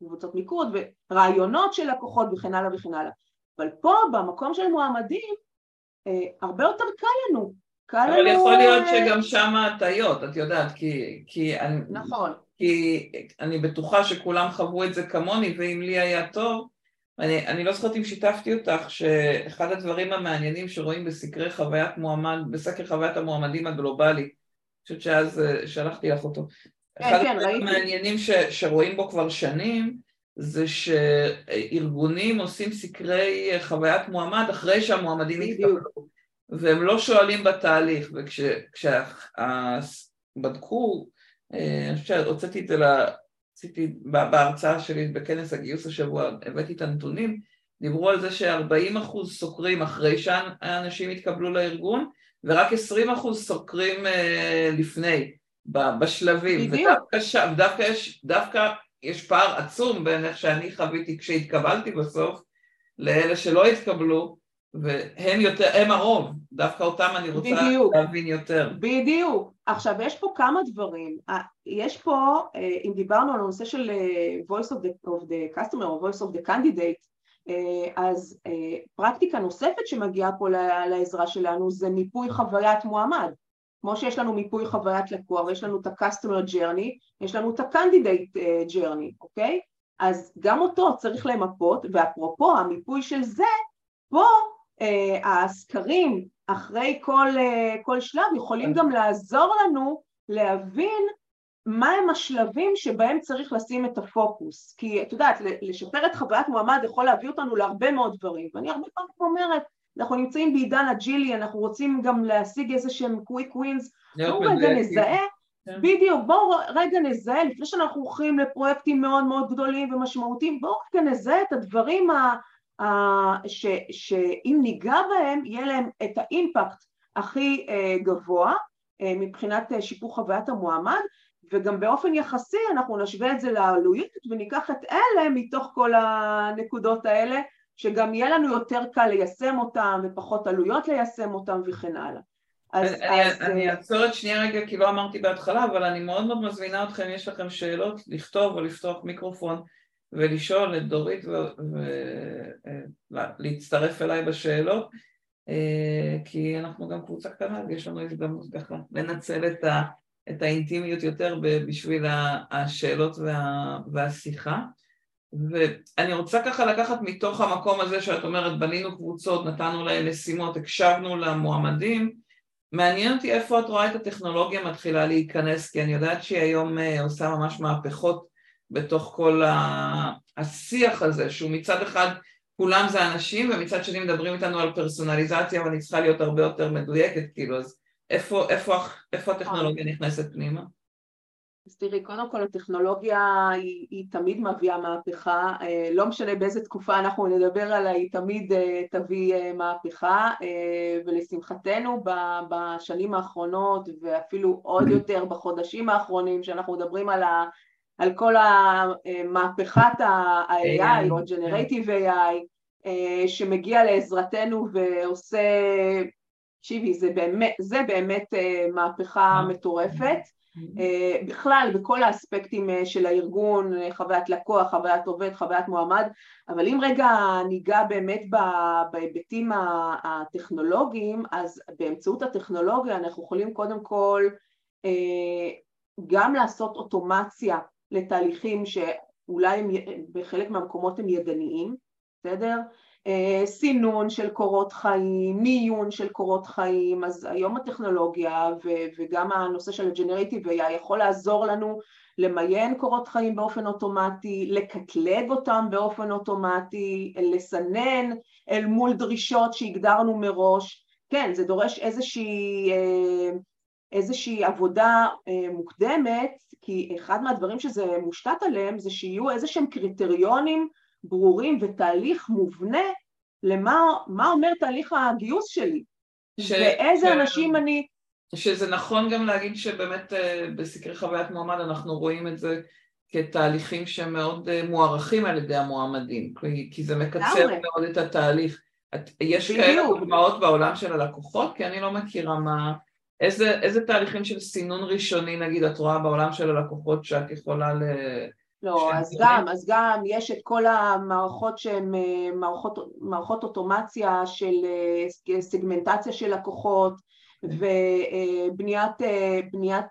וקבוצות מיקוד ורעיונות של לקוחות וכן הלאה וכן הלאה. אבל פה במקום של מועמדים אה, הרבה יותר קל לנו. קל אבל לנו... יכול להיות אה, שגם שם הטעיות, את יודעת, כי, כי, נכון. כי אני בטוחה שכולם חוו את זה כמוני ואם לי היה טוב אני, אני לא זוכרת אם שיתפתי אותך שאחד הדברים המעניינים שרואים בסקרי חוויית מועמד, בסקר חוויית המועמדים הגלובלי חושבת שאז אה, שלחתי לך אותו. כן, אחד כן, הדברים המעניינים ש, שרואים בו כבר שנים זה שארגונים עושים סקרי אה, חוויית מועמד אחרי שהמועמדים התקבלו והם לא שואלים בתהליך וכשבדקו, אה, אני חושבת שהוצאתי את זה, עשיתי בהרצאה שלי בכנס הגיוס השבוע, הבאתי את הנתונים, דיברו על זה ש-40% סוקרים אחרי שהאנשים התקבלו לארגון ורק 20 אחוז סוקרים uh, לפני, בשלבים. בדיוק. ודווקא דווקא יש, דווקא יש פער עצום בין איך שאני חוויתי כשהתקבלתי בסוף, לאלה שלא התקבלו, והם יותר, הם הרוב, דווקא אותם אני רוצה בדיוק. להבין יותר. בדיוק. עכשיו, יש פה כמה דברים. יש פה, אה, אם דיברנו על הנושא של אה, voice of the, of the customer או voice of the candidate, אה, אז אה, פרקטיקה נוספת שמגיעה פה לעזרה שלנו זה מיפוי חוויית מועמד כמו שיש לנו מיפוי חוויית לקוח, יש לנו את ה-customer journey, יש לנו את ה-candidate אה, journey, אוקיי? אז גם אותו צריך למפות, ואפרופו המיפוי של זה, פה הסקרים אחרי כל, כל שלב יכולים גם לעזור לנו להבין מהם השלבים שבהם צריך לשים את הפוקוס? כי את יודעת לשפר את חוויית מועמד יכול להביא אותנו להרבה מאוד דברים ואני הרבה פעמים אומרת אנחנו נמצאים בעידן אג'ילי אנחנו רוצים גם להשיג איזה שהם quick wins בואו רגע נזהה. כן. בדיוק בואו רגע נזהה לפני שאנחנו הולכים לפרויקטים מאוד מאוד גדולים ומשמעותיים בואו רגע נזהה את הדברים ה, ה, ש, שאם ניגע בהם יהיה להם את האימפקט הכי אה, גבוה אה, מבחינת אה, שיפור חוויית המועמד וגם באופן יחסי אנחנו נשווה את זה לעלויות וניקח את אלה מתוך כל הנקודות האלה שגם יהיה לנו יותר קל ליישם אותם ופחות עלויות ליישם אותם וכן הלאה. אז, אני, אז... אני אעצור את שנייה רגע כי לא אמרתי בהתחלה, אבל אני מאוד מאוד מזמינה אתכם, יש לכם שאלות, לכתוב או לפתוח מיקרופון ולשאול את דורית ולהצטרף אליי בשאלות, כי אנחנו גם קבוצה קטנה ויש לנו הזדמנות ככה לנצל את, ה, את האינטימיות יותר בשביל השאלות וה, והשיחה. ואני רוצה ככה לקחת מתוך המקום הזה שאת אומרת בנינו קבוצות, נתנו להם משימות, הקשבנו למועמדים, מעניין אותי איפה את רואה את הטכנולוגיה מתחילה להיכנס, כי אני יודעת שהיא היום אה, עושה ממש מהפכות בתוך כל השיח הזה, שהוא מצד אחד כולם זה אנשים, ומצד שני מדברים איתנו על פרסונליזציה, אבל היא צריכה להיות הרבה יותר מדויקת, כאילו, אז איפה, איפה, איפה הטכנולוגיה נכנסת פנימה? אז תראי, קודם כל הטכנולוגיה היא, היא תמיד מביאה מהפכה, אה, לא משנה באיזה תקופה אנחנו נדבר עליה, היא תמיד אה, תביא אה, מהפכה, ולשמחתנו בשנים האחרונות ואפילו עוד יותר בחודשים האחרונים שאנחנו מדברים על, ה, על כל המהפכת ה-AI או Generative AI שמגיע לעזרתנו ועושה, תקשיבי, זה באמת, זה באמת מהפכה מטורפת. אה, בכלל בכל האספקטים אה, של הארגון, חוויית לקוח, חוויית עובד, חוויית מועמד, אבל אם רגע ניגע באמת בהיבטים הטכנולוגיים, אז באמצעות הטכנולוגיה אנחנו יכולים קודם כל גם לעשות אוטומציה לתהליכים שאולי הם, בחלק מהמקומות הם ידניים, בסדר? אה, סינון של קורות חיים, מיון של קורות חיים, אז היום הטכנולוגיה וגם הנושא של הג'נרטיב AI יכול לעזור לנו למיין קורות חיים באופן אוטומטי, לקטלג אותם באופן אוטומטי, לסנן אל מול דרישות שהגדרנו מראש, כן זה דורש איזושהי, אה, איזושהי עבודה אה, מוקדמת כי אחד מהדברים שזה מושתת עליהם זה שיהיו איזה שהם קריטריונים ברורים ותהליך מובנה למה אומר תהליך הגיוס שלי ש... ואיזה ש... אנשים אני... שזה נכון גם להגיד שבאמת אה, בסקרי חוויית מועמד אנחנו רואים את זה כתהליכים שמאוד אה, מוערכים על ידי המועמדים, כי זה מקצר מאוד את התהליך. יש כאלה דוגמאות בעולם של הלקוחות? כי אני לא מכירה מה... איזה, איזה תהליכים של סינון ראשוני נגיד את רואה בעולם של הלקוחות שאת יכולה ל... לא, אז גם, אז גם יש את כל המערכות שהן אה, מערכות, מערכות אוטומציה של אה, סגמנטציה של לקוחות ובניית אה, בניית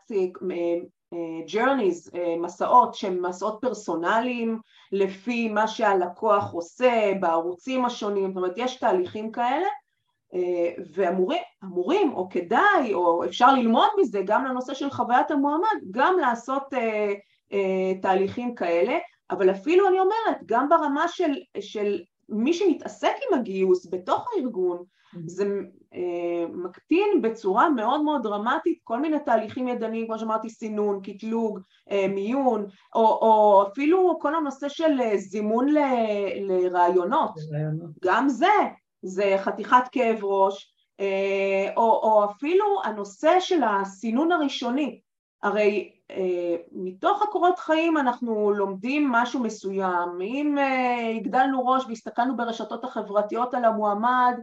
journeys, מסעות שהם מסעות פרסונליים לפי מה שהלקוח עושה בערוצים השונים, זאת אומרת יש תהליכים כאלה ואמורים, אמורים או כדאי או אפשר ללמוד מזה גם לנושא של חוויית המועמד, גם לעשות תהליכים כאלה, אבל אפילו אני אומרת, גם ברמה של, של מי שמתעסק עם הגיוס בתוך הארגון, mm-hmm. זה אה, מקטין בצורה מאוד מאוד דרמטית כל מיני תהליכים ידניים, כמו שאמרתי, סינון, קטלוג, אה, מיון, או, או אפילו כל הנושא של זימון ל, לרעיונות, גם זה, זה חתיכת כאב ראש, או, או אפילו הנושא של הסינון הראשוני, הרי אה, מתוך הקורות חיים אנחנו לומדים משהו מסוים, אם אה, הגדלנו ראש והסתכלנו ברשתות החברתיות על המועמד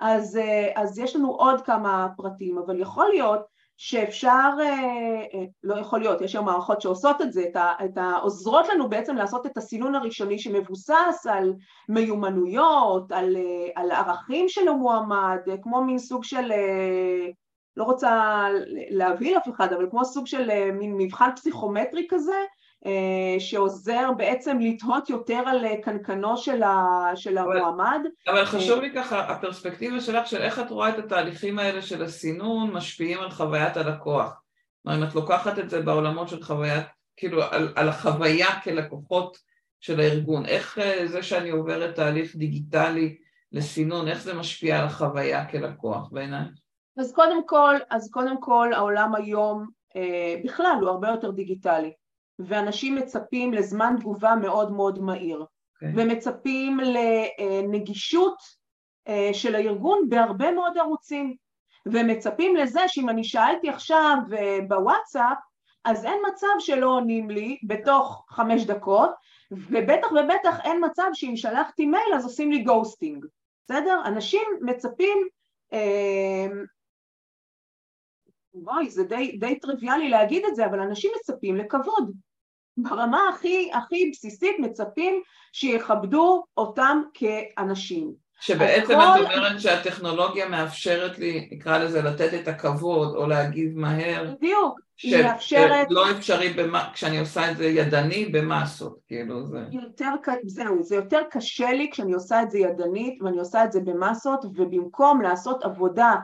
אז, אה, אז יש לנו עוד כמה פרטים, אבל יכול להיות שאפשר, לא יכול להיות, יש היום מערכות שעושות את זה, את העוזרות לנו בעצם לעשות את הסינון הראשוני שמבוסס על מיומנויות, על, על ערכים של המועמד, כמו מין סוג של לא רוצה להבהיל אף אחד, אבל כמו סוג של אה, מין מבחן פסיכומטרי כזה, אה, שעוזר בעצם לתהות יותר על אה, קנקנו של, ה, של המועמד. אבל חשוב לי ככה, הפרספקטיבה שלך של איך את רואה את התהליכים האלה של הסינון משפיעים על חוויית הלקוח. כלומר, אם את לוקחת את זה בעולמות של חוויית, כאילו על, על החוויה כלקוחות של הארגון, איך זה שאני עוברת תהליך דיגיטלי לסינון, איך זה משפיע על החוויה כלקוח בעיניי? אז קודם כל, אז קודם כל העולם היום אה, בכלל הוא הרבה יותר דיגיטלי ואנשים מצפים לזמן תגובה מאוד מאוד מהיר okay. אוקיי. ומצפים לנגישות אה, של הארגון בהרבה מאוד ערוצים ומצפים לזה שאם אני שאלתי עכשיו אה, בוואטסאפ אז אין מצב שלא עונים לי בתוך חמש דקות ובטח ובטח אין מצב שאם שלחתי מייל אז עושים לי ghosting בסדר? אנשים מצפים אה, בואי, זה די, די טריוויאלי להגיד את זה, אבל אנשים מצפים לכבוד. ברמה הכי, הכי בסיסית מצפים שיכבדו אותם כאנשים. שבעצם. את אומרת שהטכנולוגיה מאפשרת לי, נקרא לזה, לתת את הכבוד או להגיב מהר. בדיוק, היא מאפשרת... לא אפשרי במה, כשאני עושה את זה ידני, במסות, כאילו זה... יותר, זהו, זה יותר קשה לי כשאני עושה את זה ידנית ואני עושה את זה במסות, ובמקום לעשות עבודה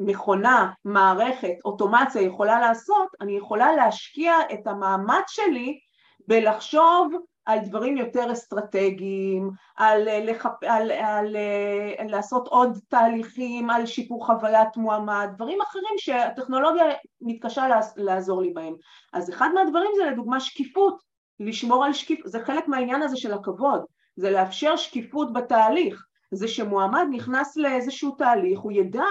שמכונה, מערכת, אוטומציה יכולה לעשות, אני יכולה להשקיע את המאמץ שלי בלחשוב על דברים יותר אסטרטגיים, על, לחפ... על, על, על לעשות עוד תהליכים, על שיפור חוויית מועמד, דברים אחרים שהטכנולוגיה מתקשה לעזור לי בהם. אז אחד מהדברים זה לדוגמה שקיפות, לשמור על שקיפות, זה חלק מהעניין הזה של הכבוד, זה לאפשר שקיפות בתהליך, זה שמועמד נכנס לאיזשהו תהליך, הוא ידע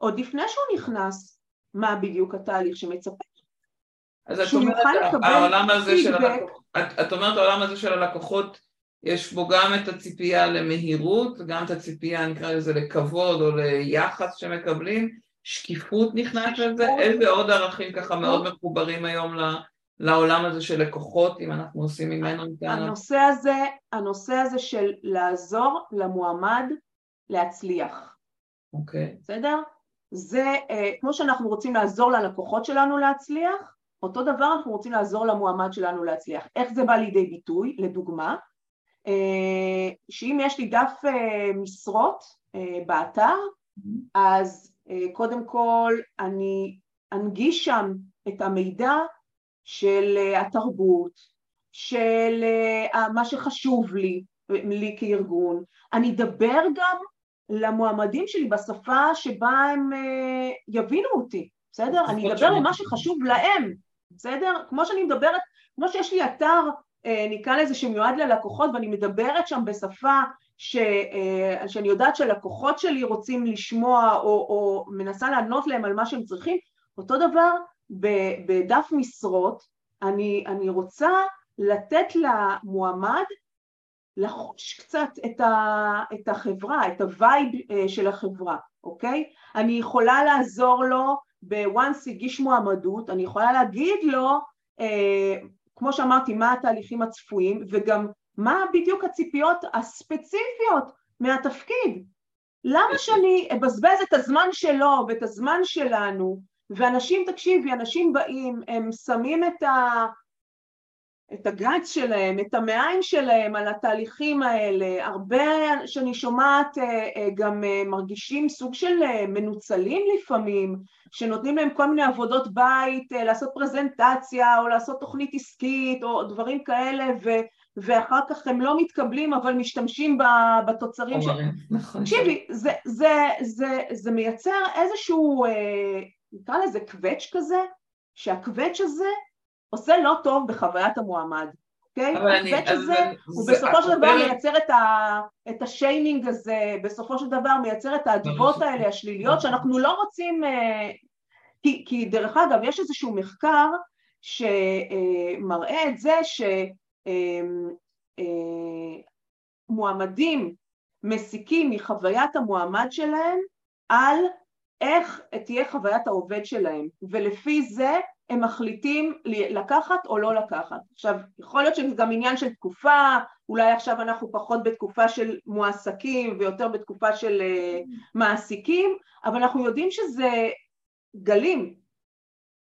עוד לפני שהוא נכנס מה בדיוק התהליך שמצפה אז את אומרת, העולם הזה של הלקוחות, את, את אומרת העולם הזה של הלקוחות, יש בו גם את הציפייה למהירות, גם את הציפייה, נקרא לזה, לכבוד או ליחס שמקבלים, שקיפות נכנס לזה, איזה עוד ערכים ככה מאוד מחוברים היום לעולם הזה של לקוחות, אם אנחנו עושים ממנו איתנו? הנושא הזה, הנושא הזה של לעזור למועמד להצליח. אוקיי. Okay. בסדר? זה, אה, כמו שאנחנו רוצים לעזור ללקוחות שלנו להצליח, אותו דבר אנחנו רוצים לעזור למועמד שלנו להצליח. איך זה בא לידי ביטוי? לדוגמה, אה, שאם יש לי דף אה, משרות באתר, אז קודם כל אני אנגיש שם את המידע של התרבות, של מה שחשוב לי, לי כארגון. אני אדבר גם למועמדים שלי בשפה שבה הם יבינו אותי, בסדר? אני אדבר על מה שחשוב להם, בסדר? כמו שאני מדברת, כמו שיש לי אתר, אה, נקרא לזה שמיועד ללקוחות ואני מדברת שם בשפה ש, אה, שאני יודעת שלקוחות שלי רוצים לשמוע או, או מנסה לענות להם על מה שהם צריכים, אותו דבר בדף משרות, אני, אני רוצה לתת למועמד לחוש קצת את, ה, את החברה, את ה vibe אה, של החברה, אוקיי? אני יכולה לעזור לו ב once הגיש מועמדות, אני יכולה להגיד לו, אה, כמו שאמרתי, מה התהליכים הצפויים וגם מה בדיוק הציפיות הספציפיות מהתפקיד. למה שאני אבזבז את הזמן שלו ואת הזמן שלנו, ואנשים, תקשיבי, אנשים באים, הם שמים את ה... את הגץ שלהם, את המעיים שלהם על התהליכים האלה, הרבה שאני שומעת אה, אה, גם אה, מרגישים סוג של מנוצלים לפעמים, שנותנים להם כל מיני עבודות בית, לעשות פרזנטציה או לעשות תוכנית עסקית או דברים כאלה ו... ואחר כך הם לא מתקבלים אבל משתמשים בתוצרים של... נכון. תקשיבי, זה, זה, זה, זה מייצר איזשהו, נקרא לזה קווץ' כזה, שהקווץ' הזה עושה לא טוב בחוויית המועמד, אוקיי? אני... הזה, הוא בסופו של דבר מייצר את, השיימינג הזה, בסופו של דבר מייצר את האדוות האלה השליליות שאנחנו לא רוצים... אה, כי, כי דרך אגב, יש איזשהו מחקר שמראה את זה שמועמדים אה, אה, מסיקים מחוויית המועמד שלהם על איך תהיה חוויית העובד שלהם, ולפי זה הם מחליטים לקחת או לא לקחת. עכשיו, יכול להיות שזה גם עניין של תקופה, אולי עכשיו אנחנו פחות בתקופה של מועסקים ויותר בתקופה של אה, מעסיקים, אבל אנחנו יודעים שזה גלים.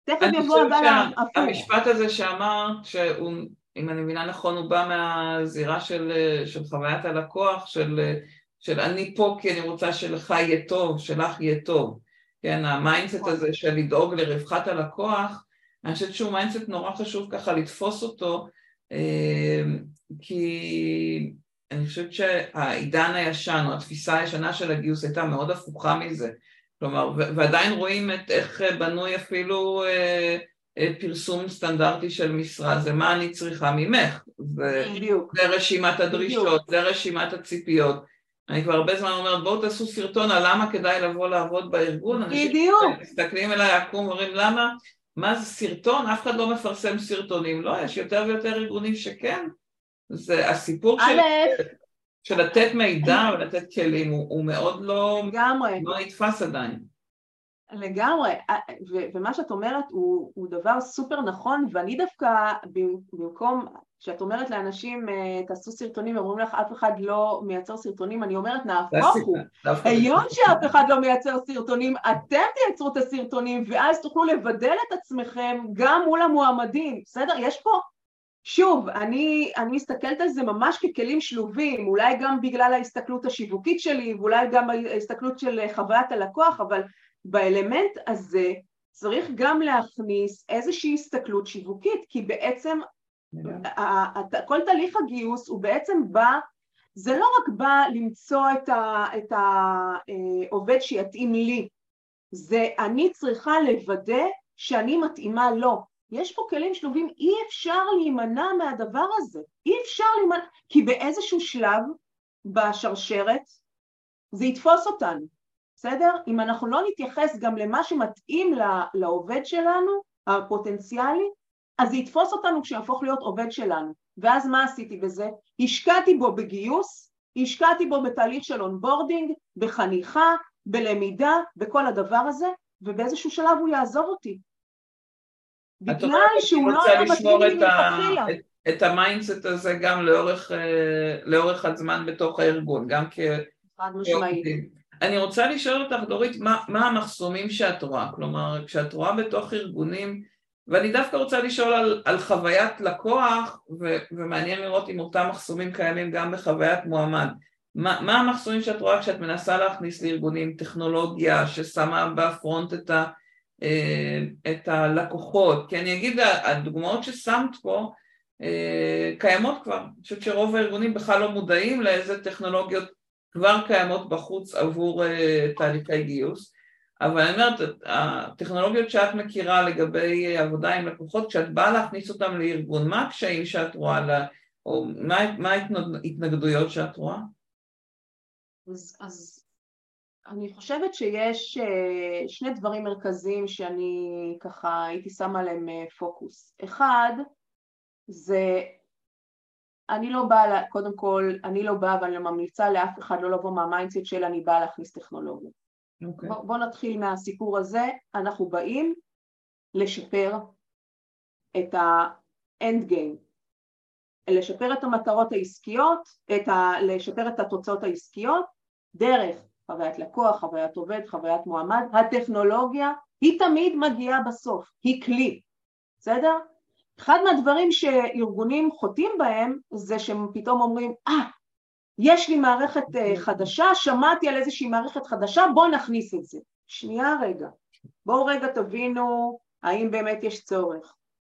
תכף יבוא הגל ההפוך. המשפט הזה שאמרת, שהוא, אם אני מבינה נכון, הוא בא מהזירה של, אה, של חוויית הלקוח, של, אה, של אני פה כי אני רוצה שלך יהיה טוב, שלך יהיה טוב. כן, ה mindset נכון. הזה של לדאוג לרווחת הלקוח, אני חושבת שהוא mindset נורא חשוב ככה לתפוס אותו, אמ, כי אני חושבת שהעידן הישן או התפיסה הישנה של הגיוס הייתה מאוד הפוכה מזה. כלומר, ועדיין רואים את איך בנוי אפילו אה, פרסום סטנדרטי של משרה, זה מה אני צריכה ממך, זה, זה רשימת הדרישות, בדיוק. זה רשימת הציפיות. אני כבר הרבה זמן אומרת בואו תעשו סרטון על למה כדאי לבוא לעבוד בארגון, בדיוק. אנשים מסתכלים אליי עקום ואומרים למה מה זה סרטון? אף אחד לא מפרסם סרטונים. לא, יש יותר ויותר ארגונים שכן. זה הסיפור של, של לתת מידע ולתת כלים הוא, הוא מאוד לא, לגמרי. לא נתפס עדיין. לגמרי, ומה שאת אומרת הוא, הוא דבר סופר נכון, ואני דווקא במקום שאת אומרת לאנשים אה, תעשו סרטונים, אומרים לך אף אחד לא מייצר סרטונים, אני אומרת נהפוך הוא, היום שאף אחד לא מייצר סרטונים, אתם תייצרו את הסרטונים ואז תוכלו לבדל את עצמכם גם מול המועמדים, בסדר? יש פה, שוב, אני, אני מסתכלת על זה ממש ככלים שלובים, אולי גם בגלל ההסתכלות השיווקית שלי ואולי גם ההסתכלות של חוויית הלקוח, אבל באלמנט הזה צריך גם להכניס איזושהי הסתכלות שיווקית, כי בעצם כל תהליך הגיוס הוא בעצם בא, זה לא רק בא למצוא את העובד שיתאים לי, זה אני צריכה לוודא שאני מתאימה לו. יש פה כלים שלובים, אי אפשר להימנע מהדבר הזה, אי אפשר להימנע, כי באיזשהו שלב בשרשרת זה יתפוס אותנו, בסדר? אם אנחנו לא נתייחס גם למה שמתאים לעובד שלנו, הפוטנציאלי, אז זה יתפוס אותנו כשיהפוך להיות עובד שלנו. ואז מה עשיתי בזה? השקעתי בו בגיוס, השקעתי בו בתהליך של onboarding, בחניכה, בלמידה, בכל הדבר הזה, ובאיזשהו שלב הוא יעזוב אותי. בגלל שהוא לא היה מתאים לי מלכתחילה. את ה mindset הזה גם לאורך, אה, לאורך הזמן בתוך הארגון, גם כ... חד משמעית. אני רוצה לשאול אותך, דורית, מה, מה המחסומים שאת רואה? כלומר, כשאת רואה בתוך ארגונים, ואני דווקא רוצה לשאול על, על חוויית לקוח, ו, ומעניין לראות אם אותם מחסומים קיימים גם בחוויית מועמד. מה, מה המחסומים שאת רואה כשאת מנסה להכניס לארגונים טכנולוגיה ששמה בפרונט את, ה, אה, את הלקוחות? כי אני אגיד, הדוגמאות ששמת פה אה, קיימות כבר. אני חושבת שרוב הארגונים בכלל לא מודעים לאיזה טכנולוגיות כבר קיימות בחוץ עבור אה, תהליכי גיוס. אבל אני אומרת, הטכנולוגיות שאת מכירה לגבי עבודה עם לקוחות, כשאת באה להכניס אותם לארגון, מה הקשיים שאת רואה, לה, או מה ההתנגדויות שאת רואה? אז, אז אני חושבת שיש אה, שני דברים מרכזיים שאני ככה הייתי שמה עליהם אה, פוקוס. אחד, זה אני לא באה, קודם כל, אני לא באה ואני לא ממליצה לאף אחד לא לבוא מה mindset של אני באה להכניס טכנולוגיה. Okay. אוקיי. בוא, בוא נתחיל מהסיפור הזה, אנחנו באים לשפר את ה-end game, לשפר את המטרות העסקיות, את ה... לשפר את התוצאות העסקיות דרך חוויית לקוח, חוויית עובד, חוויית מועמד, הטכנולוגיה היא תמיד מגיעה בסוף, היא כלי, בסדר? אחד מהדברים שארגונים חוטאים בהם זה שהם פתאום אומרים, אה, ah, יש לי מערכת אה, חדשה, שמעתי על איזושהי מערכת חדשה, בואו נכניס את זה. שנייה רגע, בואו רגע תבינו האם באמת יש צורך.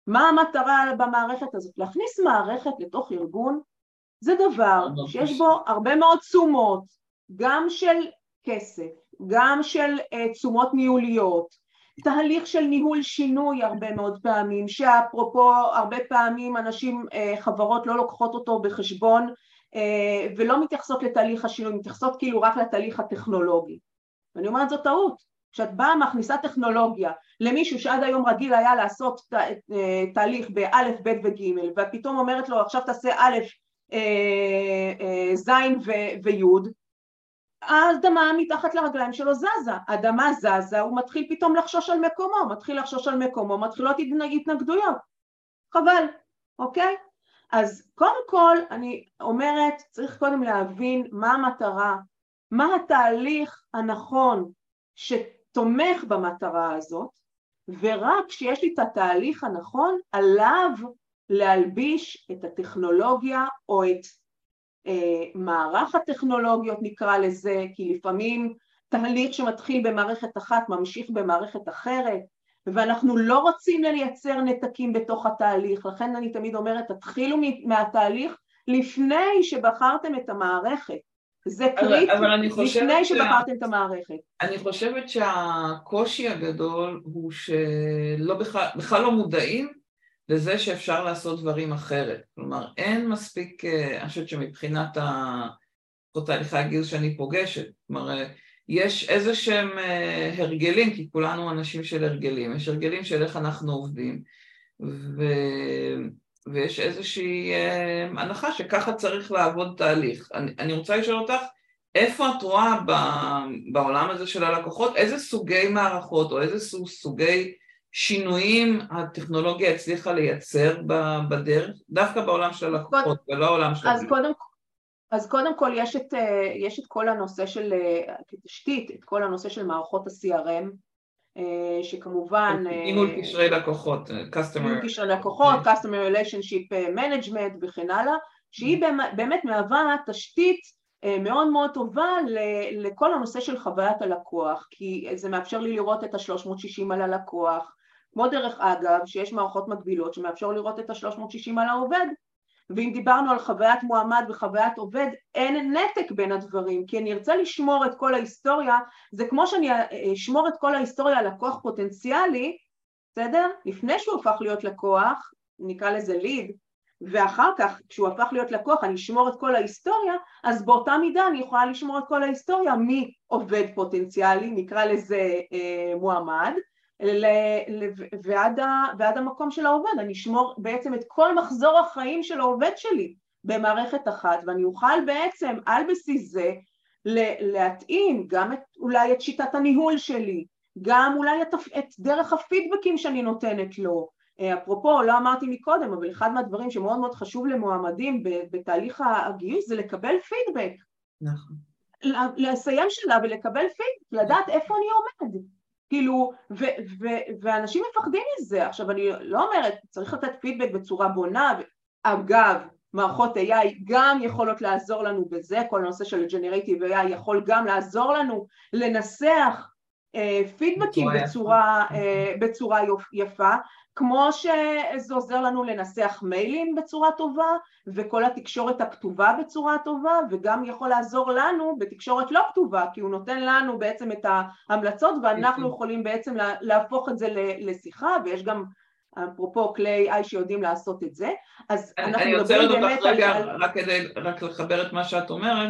מה המטרה במערכת הזאת? להכניס מערכת לתוך ארגון זה דבר שיש בו הרבה מאוד תשומות, גם של כסף, גם של uh, תשומות ניהוליות, תהליך של ניהול שינוי הרבה מאוד פעמים, שאפרופו הרבה פעמים אנשים, uh, חברות לא לוקחות אותו בחשבון אה, ולא מתייחסות לתהליך השינוי, מתייחסות כאילו רק לתהליך הטכנולוגי. ואני אומרת זו טעות, כשאת באה מכניסה טכנולוגיה למישהו שעד היום רגיל היה לעשות ת, אה, תהליך באלף, בית וג' ואת פתאום אומרת לו עכשיו תעשה א', אה, ז' וי', האדמה מתחת לרגליים שלו זזה, האדמה זזה, הוא מתחיל פתאום לחשוש על מקומו, מתחיל לחשוש על מקומו, מתחילות התנגדויות, חבל, אוקיי? אז קודם כל אני אומרת צריך קודם להבין מה המטרה, מה התהליך הנכון שתומך במטרה הזאת ורק כשיש לי את התהליך הנכון עליו להלביש את הטכנולוגיה או את אה, מערך הטכנולוגיות נקרא לזה כי לפעמים תהליך שמתחיל במערכת אחת ממשיך במערכת אחרת ואנחנו לא רוצים לייצר נתקים בתוך התהליך, לכן אני תמיד אומרת תתחילו מהתהליך לפני שבחרתם את המערכת, זה קריטי, לפני שבחרתם את המערכת. אני חושבת שהקושי הגדול הוא שלא בכלל, בכלל לא מודעים לזה שאפשר לעשות דברים אחרת, כלומר אין מספיק, אה, אני חושבת שמבחינת תהליכי הגיוס שאני פוגשת, כלומר יש איזה שהם אה, הרגלים, כי כולנו אנשים של הרגלים, יש הרגלים של איך אנחנו עובדים, ו... ויש איזושהי אה, הנחה שככה צריך לעבוד תהליך. אני, אני רוצה לשאול אותך, איפה את רואה בעולם הזה של הלקוחות, איזה סוגי מערכות או איזה סוגי שינויים הטכנולוגיה הצליחה לייצר בדרך, דווקא בעולם של הלקוחות ולא העולם של... אז קודם, אז קודם כל יש את, אה, יש את כל הנושא של, אה, כתשתית, את כל הנושא של מערכות ה-CRM, אה, שכמובן... ניהול קשרי לקוחות, Customer... ניהול קשרי לקוחות, Customer Relationship Management וכן הלאה, שהיא באמת מהווה תשתית מאוד מאוד טובה לכל הנושא של חוויית הלקוח, כי זה מאפשר לי לראות את ה-360 על הלקוח, כמו דרך אגב שיש מערכות מקבילות שמאפשר לראות את ה-360 על העובד ואם דיברנו על חוויית מועמד וחוויית עובד אין נתק בין הדברים כי אני ארצה לשמור את כל ההיסטוריה זה כמו שאני אשמור את כל ההיסטוריה על לקוח פוטנציאלי בסדר? לפני שהוא הפך להיות לקוח נקרא לזה ליד ואחר כך כשהוא הפך להיות לקוח אני אשמור את כל ההיסטוריה אז באותה מידה אני יכולה לשמור את כל ההיסטוריה מעובד פוטנציאלי נקרא לזה אה, מועמד ועד, ה, ועד המקום של העובד, אני אשמור בעצם את כל מחזור החיים של העובד שלי במערכת אחת ואני אוכל בעצם על בסיס זה להתאים גם את, אולי את שיטת הניהול שלי, גם אולי את, את דרך הפידבקים שאני נותנת לו, אפרופו לא אמרתי מקודם אבל אחד מהדברים שמאוד מאוד חשוב למועמדים בתהליך הגיוס זה לקבל פידבק. נכון. לסיים שלה ולקבל פידבק, לדעת איפה אני עומד כאילו, ו- ו- ואנשים מפחדים מזה. עכשיו, אני לא אומרת, צריך לתת פידבק בצורה בונה, אגב, מערכות AI גם יכולות לעזור לנו בזה, כל הנושא של Generative AI יכול גם לעזור לנו לנסח אה, פידבקים בצורה, אה, בצורה יפה, כמו שזה עוזר לנו לנסח מיילים בצורה טובה וכל התקשורת הכתובה בצורה טובה וגם יכול לעזור לנו בתקשורת לא כתובה כי הוא נותן לנו בעצם את ההמלצות ואנחנו יכולים בעצם להפוך את זה לשיחה ויש גם אפרופו כלי איי שיודעים לעשות את זה. אז אנחנו מדברים באמת על... אני רוצה רגע רק כדי רק לחבר את מה שאת אומרת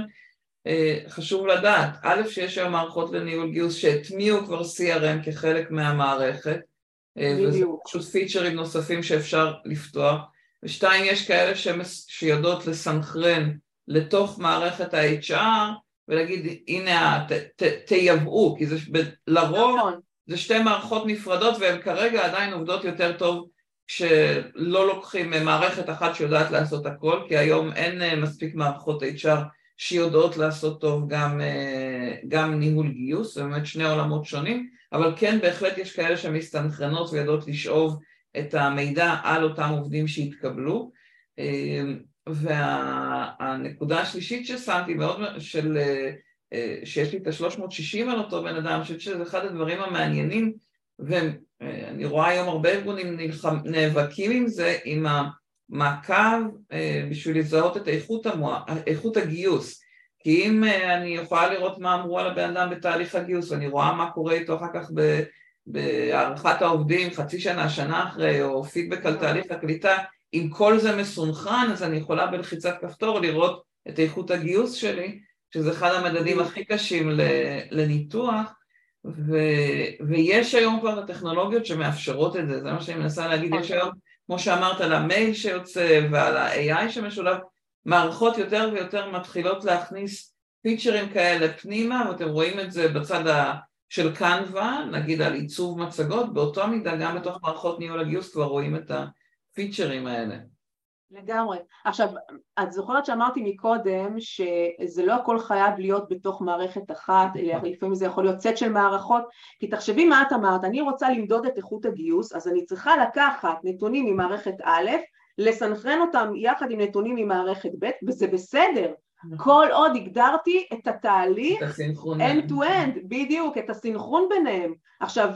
אה, חשוב לדעת, א', שיש היום מערכות לניהול גיוס שהטמיעו כבר CRM כחלק מהמערכת, וזה פשוט פיצ'רים נוספים שאפשר לפתוח, ושתיים, יש כאלה שיודעות לסנכרן לתוך מערכת ה-HR ולהגיד הנה ת, ת, תייבאו, כי זה לרוב נכון. זה שתי מערכות נפרדות והן כרגע עדיין עובדות יותר טוב כשלא לוקחים מערכת אחת שיודעת לעשות הכל, כי היום אין אה, מספיק מערכות HR שיודעות לעשות טוב גם, אה, גם ניהול גיוס, זה באמת שני עולמות שונים, אבל כן בהחלט יש כאלה שמסתנכרנות ויודעות לשאוב את המידע על אותם עובדים שהתקבלו. אה, והנקודה השלישית ששמתי מאוד, של, אה, שיש לי את ה-360 על אותו בן אדם, אני חושבת שזה אחד הדברים המעניינים, ואני רואה היום הרבה ארגונים נאבקים עם זה, עם ה... מעקב אה, בשביל לזהות את איכות, המוע... איכות הגיוס. כי אם אה, אני יכולה לראות מה אמרו על הבן אדם בתהליך הגיוס ואני רואה מה קורה איתו אחר כך ב... בהערכת העובדים חצי שנה, שנה אחרי, או פידבק על תהליך הקליטה, אם כל זה מסונכרן אז אני יכולה בלחיצת כפתור לראות את איכות הגיוס שלי, שזה אחד המדדים הכי קשים לניתוח, ו... ויש היום כבר את הטכנולוגיות שמאפשרות את זה, זה מה שאני מנסה להגיד, יש היום כמו שאמרת, על המייל שיוצא ועל ה-AI שמשולב, מערכות יותר ויותר מתחילות להכניס פיצ'רים כאלה פנימה, ואתם רואים את זה בצד ה... של קנווה, נגיד על עיצוב מצגות, באותו מידה גם בתוך מערכות ניהול הגיוס כבר רואים את הפיצ'רים האלה. לגמרי. עכשיו, את זוכרת שאמרתי מקודם שזה לא הכל חייב להיות בתוך מערכת אחת, אלא נכון. לפעמים זה יכול להיות סט של מערכות, כי תחשבי מה את אמרת, אני רוצה למדוד את איכות הגיוס, אז אני צריכה לקחת נתונים ממערכת א', לסנכרן אותם יחד עם נתונים ממערכת ב', וזה בסדר, נכון. כל עוד הגדרתי את התהליך end to end, בדיוק, את הסינכרון ביניהם. עכשיו,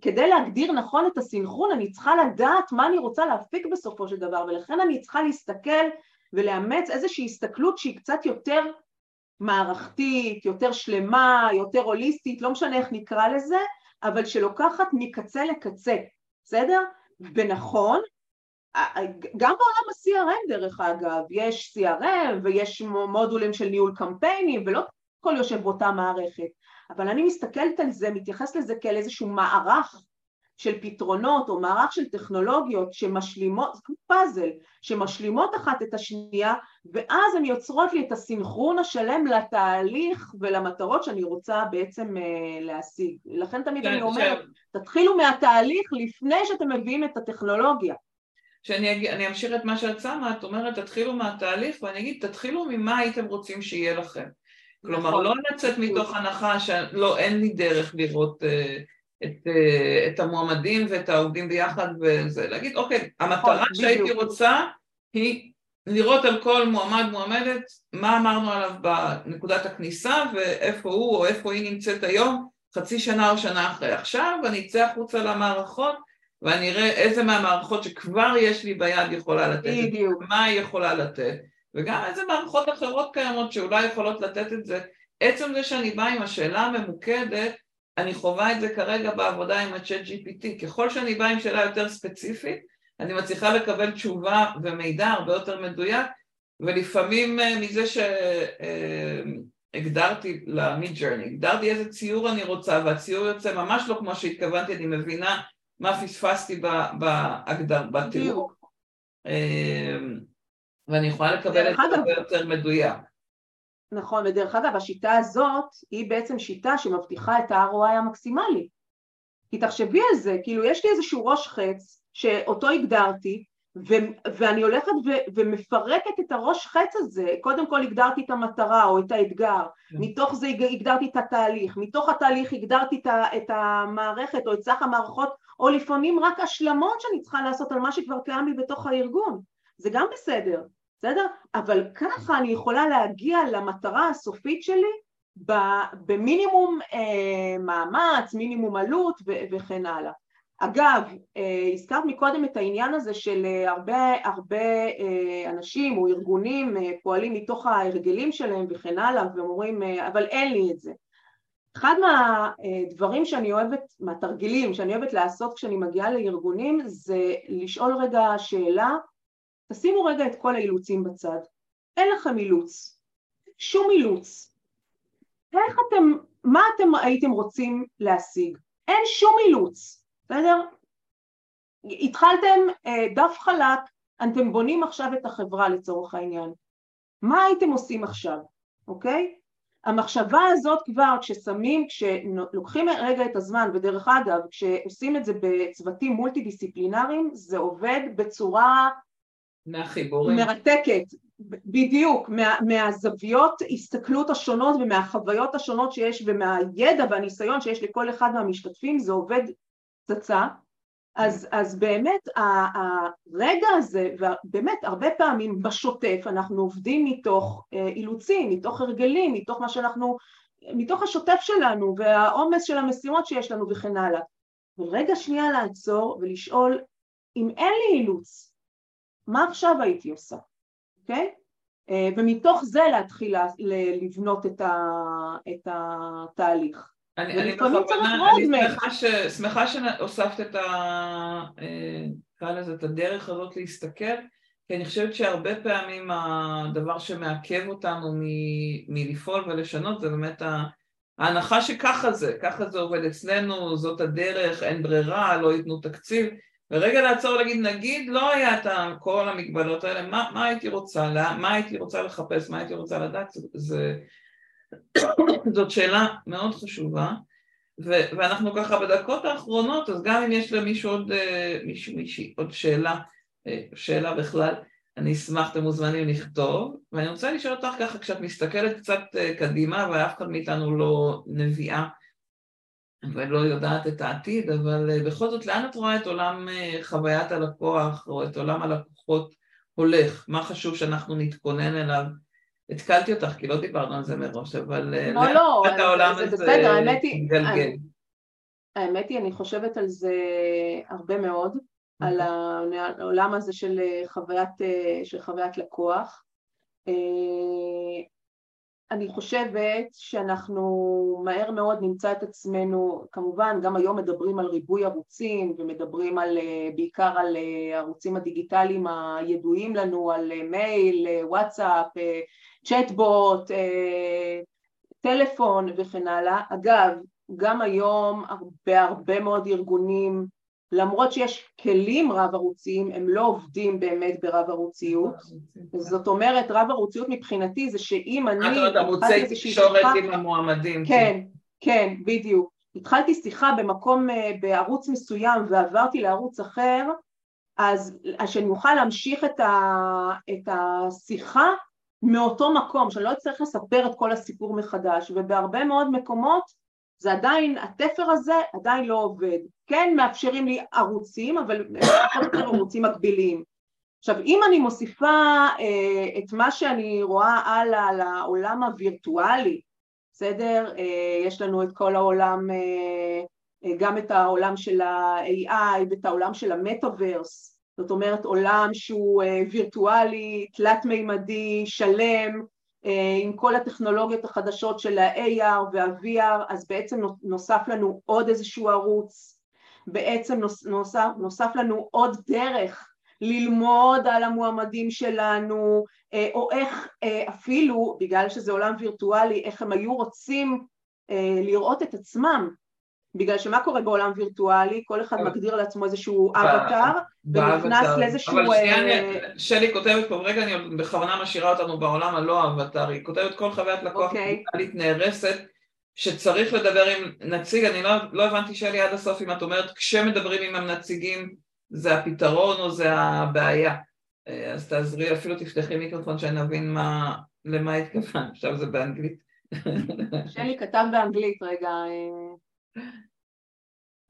כדי להגדיר נכון את הסינכרון אני צריכה לדעת מה אני רוצה להפיק בסופו של דבר ולכן אני צריכה להסתכל ולאמץ איזושהי הסתכלות שהיא קצת יותר מערכתית, יותר שלמה, יותר הוליסטית, לא משנה איך נקרא לזה, אבל שלוקחת מקצה לקצה, בסדר? ונכון, גם בעולם ה-CRM דרך אגב, יש CRM ויש מודולים של ניהול קמפיינים ולא הכל יושב באותה מערכת, אבל אני מסתכלת על זה, מתייחס לזה כאל איזשהו מערך של פתרונות או מערך של טכנולוגיות שמשלימות, זה כמו פאזל, שמשלימות אחת את השנייה ואז הן יוצרות לי את הסינכרון השלם לתהליך ולמטרות שאני רוצה בעצם אה, להשיג. לכן תמיד כן, אני אומרת, ש... תתחילו מהתהליך לפני שאתם מביאים את הטכנולוגיה. שאני אמשיך את מה שאת שמה, את אומרת תתחילו מהתהליך ואני אגיד תתחילו ממה הייתם רוצים שיהיה לכם. כלומר נכון. לא לצאת מתוך הנחה שלא אין לי דרך לראות uh, את, uh, את המועמדים ואת העובדים ביחד וזה, להגיד אוקיי המטרה נכון, שהייתי רוצה היא לראות על כל מועמד מועמדת מה אמרנו עליו בנקודת הכניסה ואיפה הוא או איפה היא נמצאת היום חצי שנה או שנה אחרי עכשיו ואני אצא החוצה למערכות ואני אראה איזה מהמערכות שכבר יש לי ביד יכולה לתת, בדיוק. מה היא יכולה לתת, וגם איזה מערכות אחרות קיימות שאולי יכולות לתת את זה. עצם זה שאני באה עם השאלה הממוקדת, אני חווה את זה כרגע בעבודה עם ה-chat GPT. ככל שאני באה עם שאלה יותר ספציפית, אני מצליחה לקבל תשובה ומידע הרבה יותר מדויק, ולפעמים אה, מזה שהגדרתי אה, ל-mid journey, הגדרתי איזה ציור אני רוצה, והציור יוצא ממש לא כמו שהתכוונתי, אני מבינה מה פספסתי בהגדר, בתיאור. ואני יכולה לקבל את זה הרבה יותר מדויק. נכון, ודרך אגב השיטה הזאת היא בעצם שיטה שמבטיחה את ה-ROI המקסימלי. כי תחשבי על זה, כאילו יש לי איזשהו ראש חץ שאותו הגדרתי ו- ואני הולכת ו- ומפרקת את הראש חץ הזה, קודם כל הגדרתי את המטרה או את האתגר, כן. מתוך זה הגדרתי את התהליך, מתוך התהליך הגדרתי את, ה- את המערכת או את סך המערכות, או לפעמים רק השלמות שאני צריכה לעשות על מה שכבר קיים לי בתוך הארגון, זה גם בסדר, בסדר? אבל ככה אני יכולה להגיע למטרה הסופית שלי במינימום אה, מאמץ, מינימום עלות ו- וכן הלאה. אגב, אה, הזכרת מקודם את העניין הזה של אה, הרבה, הרבה אה, אנשים או ארגונים פועלים מתוך ההרגלים שלהם וכן הלאה ואומרים אבל אין לי את זה. אחד מהדברים שאני אוהבת, מהתרגילים שאני אוהבת לעשות כשאני מגיעה לארגונים זה לשאול רגע שאלה, תשימו רגע את כל האילוצים בצד, אין לכם אילוץ, שום אילוץ, איך אתם, מה אתם הייתם רוצים להשיג? אין שום אילוץ, בסדר? התחלתם אה, דף חלק, אתם בונים עכשיו את החברה לצורך העניין. מה הייתם עושים עכשיו, אוקיי? המחשבה הזאת כבר כששמים, כשלוקחים רגע את הזמן, ודרך אגב, כשעושים את זה בצוותים מולטי דיסציפלינריים, זה עובד בצורה מהחיבורים. מרתקת, בדיוק, מה, מהזוויות הסתכלות השונות ומהחוויות השונות שיש ומהידע והניסיון שיש לכל אחד מהמשתתפים, זה עובד פצצה, אז, אז באמת הרגע הזה, ובאמת הרבה פעמים בשוטף אנחנו עובדים מתוך אה, אילוצים, מתוך הרגלים, מתוך מה שאנחנו, מתוך השוטף שלנו והעומס של המשימות שיש לנו וכן הלאה. ורגע שנייה לעצור ולשאול, אם אין לי אילוץ, מה עכשיו הייתי עושה, אוקיי? אה, ומתוך זה להתחיל לבנות את התהליך. אני, אני בכוונה, אני שמחה, ש, שמחה שהוספת את ה... אה, נקרא לזה, את הדרך הזאת להסתכל, כי אני חושבת שהרבה פעמים הדבר שמעכב אותנו מ, מלפעול ולשנות זה באמת ההנחה שככה זה, ככה זה עובד אצלנו, זאת הדרך, אין ברירה, לא ייתנו תקציב, ורגע לעצור ולהגיד, נגיד לא היה את כל המגבלות האלה, מה, מה הייתי רוצה, מה הייתי רוצה לחפש, מה הייתי רוצה לדעת, זה, זה זאת שאלה מאוד חשובה, ו- ואנחנו ככה בדקות האחרונות, אז גם אם יש למישהו עוד, אה, מישהו, מישהי, עוד שאלה, אה, שאלה בכלל, אני אשמח, אתם מוזמנים לכתוב, ואני רוצה לשאול אותך ככה, כשאת מסתכלת קצת אה, קדימה, ואף אחד מאיתנו לא נביאה ולא יודעת את העתיד, אבל בכל זאת, לאן את רואה את עולם חוויית הלקוח, או את עולם הלקוחות הולך? מה חשוב שאנחנו נתכונן אליו? התקלתי אותך כי לא דיברנו על זה מראש, אבל אה, לא, לא, זה העולם זה בסדר, האמת היא, אני חושבת על זה הרבה מאוד, על אוקיי. העולם הזה של אה, חוויית, אה, של חוויית לקוח. אני חושבת שאנחנו מהר מאוד נמצא את עצמנו, כמובן גם היום מדברים על ריבוי ערוצים ומדברים על, בעיקר על הערוצים הדיגיטליים הידועים לנו, על מייל, וואטסאפ, צ'טבוט, אה, טלפון וכן הלאה. אגב, גם היום בהרבה מאוד ארגונים למרות שיש כלים רב ערוציים, הם לא עובדים באמת ברב ערוציות. זאת אומרת, רב ערוציות מבחינתי זה שאם אני... את אומרת ערוצי תקשורת עם המועמדים. כן, כן, בדיוק. התחלתי שיחה במקום, אה, בערוץ מסוים ועברתי לערוץ אחר, אז שאני אוכל להמשיך את, ה, את השיחה מאותו מקום, שאני לא אצטרך לספר את כל הסיפור מחדש, ובהרבה מאוד מקומות זה עדיין, התפר הזה עדיין לא עובד. כן מאפשרים לי ערוצים, אבל פחות או יותר ערוצים מקבילים. עכשיו, אם אני מוסיפה אה, את מה שאני רואה הלאה לעולם הווירטואלי, בסדר? אה, יש לנו את כל העולם, אה, אה גם את העולם של ה-AI ואת העולם של המטאוורס, זאת אומרת עולם שהוא אה, וירטואלי, תלת-מימדי, שלם, אה, עם כל הטכנולוגיות החדשות של ה-AR וה-VR, אז בעצם נוסף לנו עוד איזשהו ערוץ, בעצם נוסף, נוסף לנו עוד דרך ללמוד על המועמדים שלנו, אה, או איך אפילו, בגלל שזה עולם וירטואלי, איך הם היו רוצים לראות את עצמם בגלל שמה קורה בעולם וירטואלי? כל אחד מגדיר לעצמו איזשהו אבטאר, ונכנס לאיזשהו... אבל שנייה, אה, שלי כותבת פה, רגע אני בכוונה משאירה אותנו בעולם הלא אבטאר, היא כותבת כל חוויית לקוח אוקיי. דיגיטלית נהרסת, שצריך לדבר עם נציג, אני לא, לא הבנתי שלי עד הסוף אם את אומרת כשמדברים עם הנציגים זה הפתרון או זה הבעיה. אה, אז תעזרי, אפילו תפתחי מיקרופון שאני אבין מה, למה התכוונת, עכשיו זה באנגלית. שלי כתב באנגלית, רגע. אה,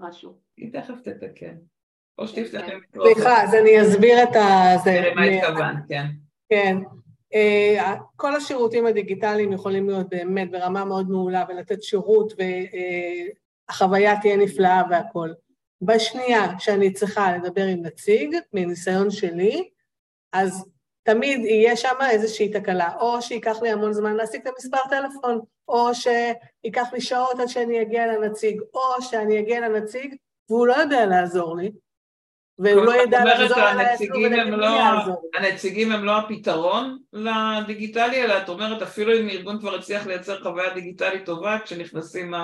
משהו. היא תכף תתקן. או שתפתחי כן. מיקרופון. סליחה, אז אני אסביר את ה... תראה מה התכוונת, כן. כן. אה, כל השירותים הדיגיטליים יכולים להיות באמת ברמה מאוד מעולה ולתת שירות והחוויה תהיה נפלאה והכול. בשנייה שאני צריכה לדבר עם נציג, מניסיון שלי, אז תמיד יהיה שם איזושהי תקלה, או שייקח לי המון זמן להשיג את המספר טלפון, או שייקח לי שעות עד שאני אגיע לנציג, או שאני אגיע לנציג והוא לא יודע לעזור לי, והוא לא ידע לחזור על העצור לא, הנציגים הם לא הפתרון לדיגיטלי, אלא את אומרת אפילו אם ארגון כבר הצליח לייצר חוויה דיגיטלית טובה, כשנכנסים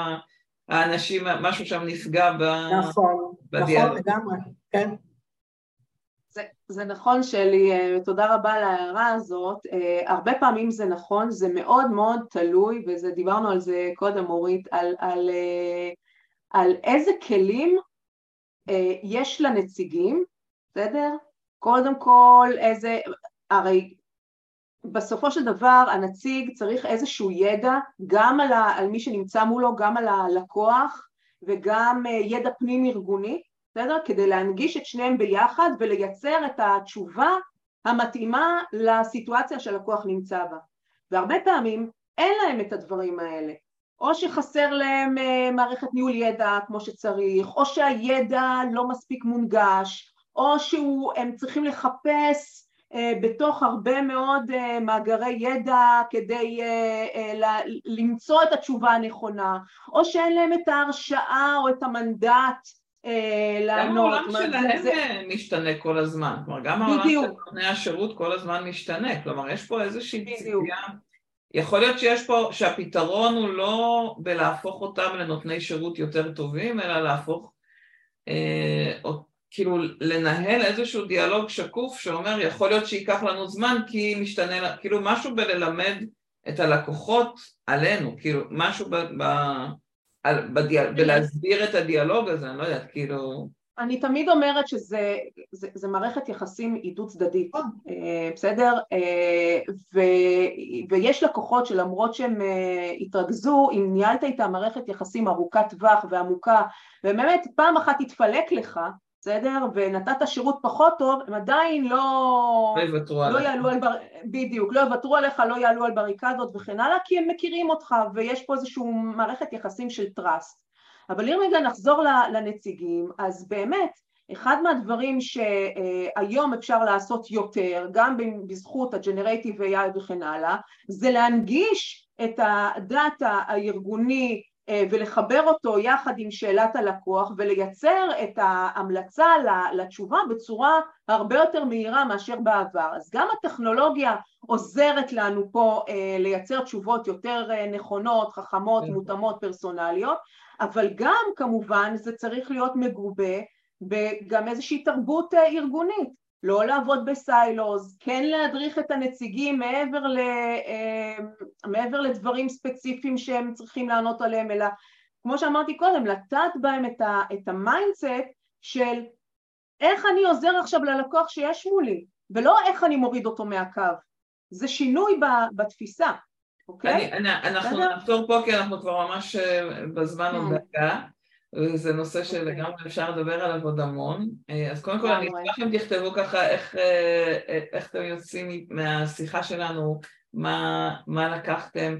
האנשים, משהו שם נפגע נכון, בדיאלוג. נכון, לגמרי, כן. זה, זה נכון שלי, אה, תודה רבה על ההערה הזאת, אה, הרבה פעמים זה נכון, זה מאוד מאוד תלוי, ודיברנו על זה קודם אורית, על, על, אה, על איזה כלים יש לנציגים, בסדר? קודם כל איזה, הרי בסופו של דבר הנציג צריך איזשהו ידע גם על, ה, על מי שנמצא מולו, גם על הלקוח וגם ידע פנים ארגוני בסדר? כדי להנגיש את שניהם ביחד ולייצר את התשובה המתאימה לסיטואציה שהלקוח נמצא בה. והרבה פעמים אין להם את הדברים האלה. או שחסר להם אה, מערכת ניהול ידע כמו שצריך, או שהידע לא מספיק מונגש, או שהם צריכים לחפש אה, בתוך הרבה מאוד אה, מאגרי ידע כדי למצוא את התשובה הנכונה, או שאין להם את ההרשאה או את המנדט לענות. גם העולם שלהם זה... משתנה כל הזמן, כלומר גם העולם של נותני השירות כל הזמן משתנה, כלומר יש פה איזושהי ציפייה, יכול להיות שיש פה, שהפתרון הוא לא בלהפוך אותם לנותני שירות יותר טובים, אלא להפוך, אה, או, כאילו לנהל איזשהו דיאלוג שקוף שאומר יכול להיות שייקח לנו זמן כי משתנה, כאילו משהו בללמד את הלקוחות עלינו, כאילו משהו ב... ב על, בדיאל, בלהסביר את הדיאלוג הזה, אני לא יודעת, כאילו... אני תמיד אומרת שזה זה, זה מערכת יחסים עידוד צדדית, נכון. אה, בסדר? אה, ו, ויש לקוחות שלמרות שהם אה, התרכזו, אם ניהלת איתם מערכת יחסים ארוכת טווח ועמוקה, ובאמת פעם אחת התפלק לך, בסדר? ונתת שירות פחות טוב, הם עדיין לא... לא יוותרו לא יעלו על... בר... בדיוק, לא יוותרו עליך, לא יעלו על בריקדות וכן הלאה, כי הם מכירים אותך, ויש פה איזושהי מערכת יחסים של טראסט. אבל אם רגע נחזור לנציגים, אז באמת, אחד מהדברים שהיום אפשר לעשות יותר, גם בזכות ה-Generative AI וכן הלאה, זה להנגיש את הדאטה הארגוני אה, ולחבר אותו יחד עם שאלת הלקוח ולייצר את ההמלצה לתשובה בצורה הרבה יותר מהירה מאשר בעבר. אז גם הטכנולוגיה עוזרת לנו פה אה, לייצר תשובות יותר אה, נכונות, חכמות, כן. מותאמות, פרסונליות, אבל גם כמובן זה צריך להיות מגובה וגם איזושהי תרבות אה, ארגונית, לא לעבוד ב silos, כן להדריך את הנציגים מעבר, ל, אה, מעבר לדברים ספציפיים שהם צריכים לענות עליהם, אלא כמו שאמרתי קודם, לטעת בהם את, ה, את ה mindset של איך אני עוזר עכשיו ללקוח שיש מולי, ולא איך אני מוריד אותו מהקו. זה שינוי בתפיסה, אוקיי? אני, אני, אנחנו נעצור פה כי אנחנו כבר ממש אה, בזמן עוד כן. דקה. זה נושא שלגמרי אוקיי. אפשר לדבר עליו עוד המון. אה, אז קודם כל אני אשמח אם תכתבו ככה איך, אה, איך אתם יוצאים מהשיחה שלנו, מה, מה לקחתם,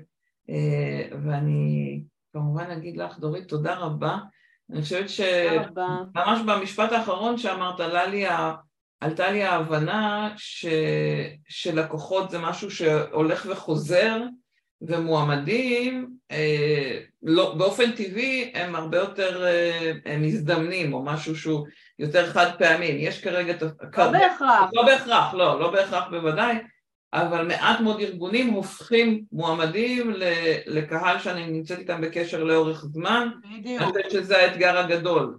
ואני כמובן אגיד לך, דורית, תודה רבה. אני חושבת שממש במשפט האחרון שאמרת, עלה לי, עלתה לי ההבנה ש... שלקוחות זה משהו שהולך וחוזר, ומועמדים אה, לא, באופן טבעי הם הרבה יותר אה, מזדמנים, או משהו שהוא יותר חד פעמי. יש כרגע... לא בהכרח. לא בהכרח, לא, לא בהכרח בוודאי, אבל מעט מאוד ארגונים הופכים מועמדים לקהל שאני נמצאת איתם בקשר לאורך זמן. בדיוק. אני חושבת שזה האתגר הגדול.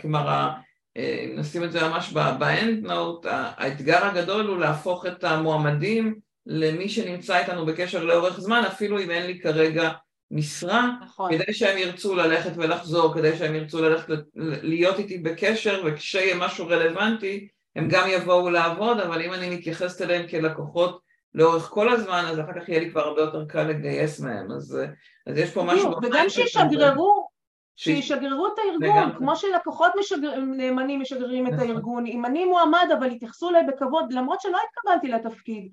כלומר, אם נשים את זה ממש באנד נוט, האתגר הגדול הוא להפוך את המועמדים למי שנמצא איתנו בקשר לאורך זמן, אפילו אם אין לי כרגע משרה, נכון. כדי שהם ירצו ללכת ולחזור, כדי שהם ירצו ללכת להיות איתי בקשר, וכשיהיה משהו רלוונטי, הם גם יבואו לעבוד, אבל אם אני מתייחסת אליהם כלקוחות לאורך כל הזמן, אז אחר כך יהיה לי כבר הרבה יותר קל לגייס מהם, אז, אז יש פה משהו... וגם שישגררו, שישגררו את הארגון, כמו שלקוחות משגר... נאמנים משגרים את נכון. הארגון, אם אני מועמד אבל יתייחסו אליי בכבוד, למרות שלא התקבלתי לתפקיד,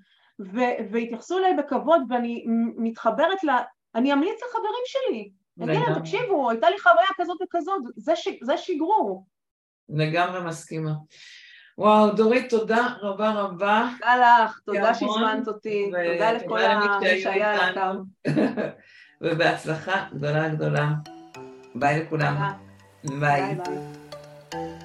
ו- והתייחסו אליי בכבוד ואני מתחברת ל... אני אמליץ לחברים שלי, אגיד להם, תקשיבו, הייתה לי חוויה כזאת וכזאת, זה, ש... זה שיגרו. לגמרי מסכימה. וואו, דורית, תודה רבה רבה. תודה לך, תודה שהזמנת אותי, תודה לכל מי שהיה על הקו. ובהצלחה גדולה גדולה. ביי לכולם. ביי. ביי.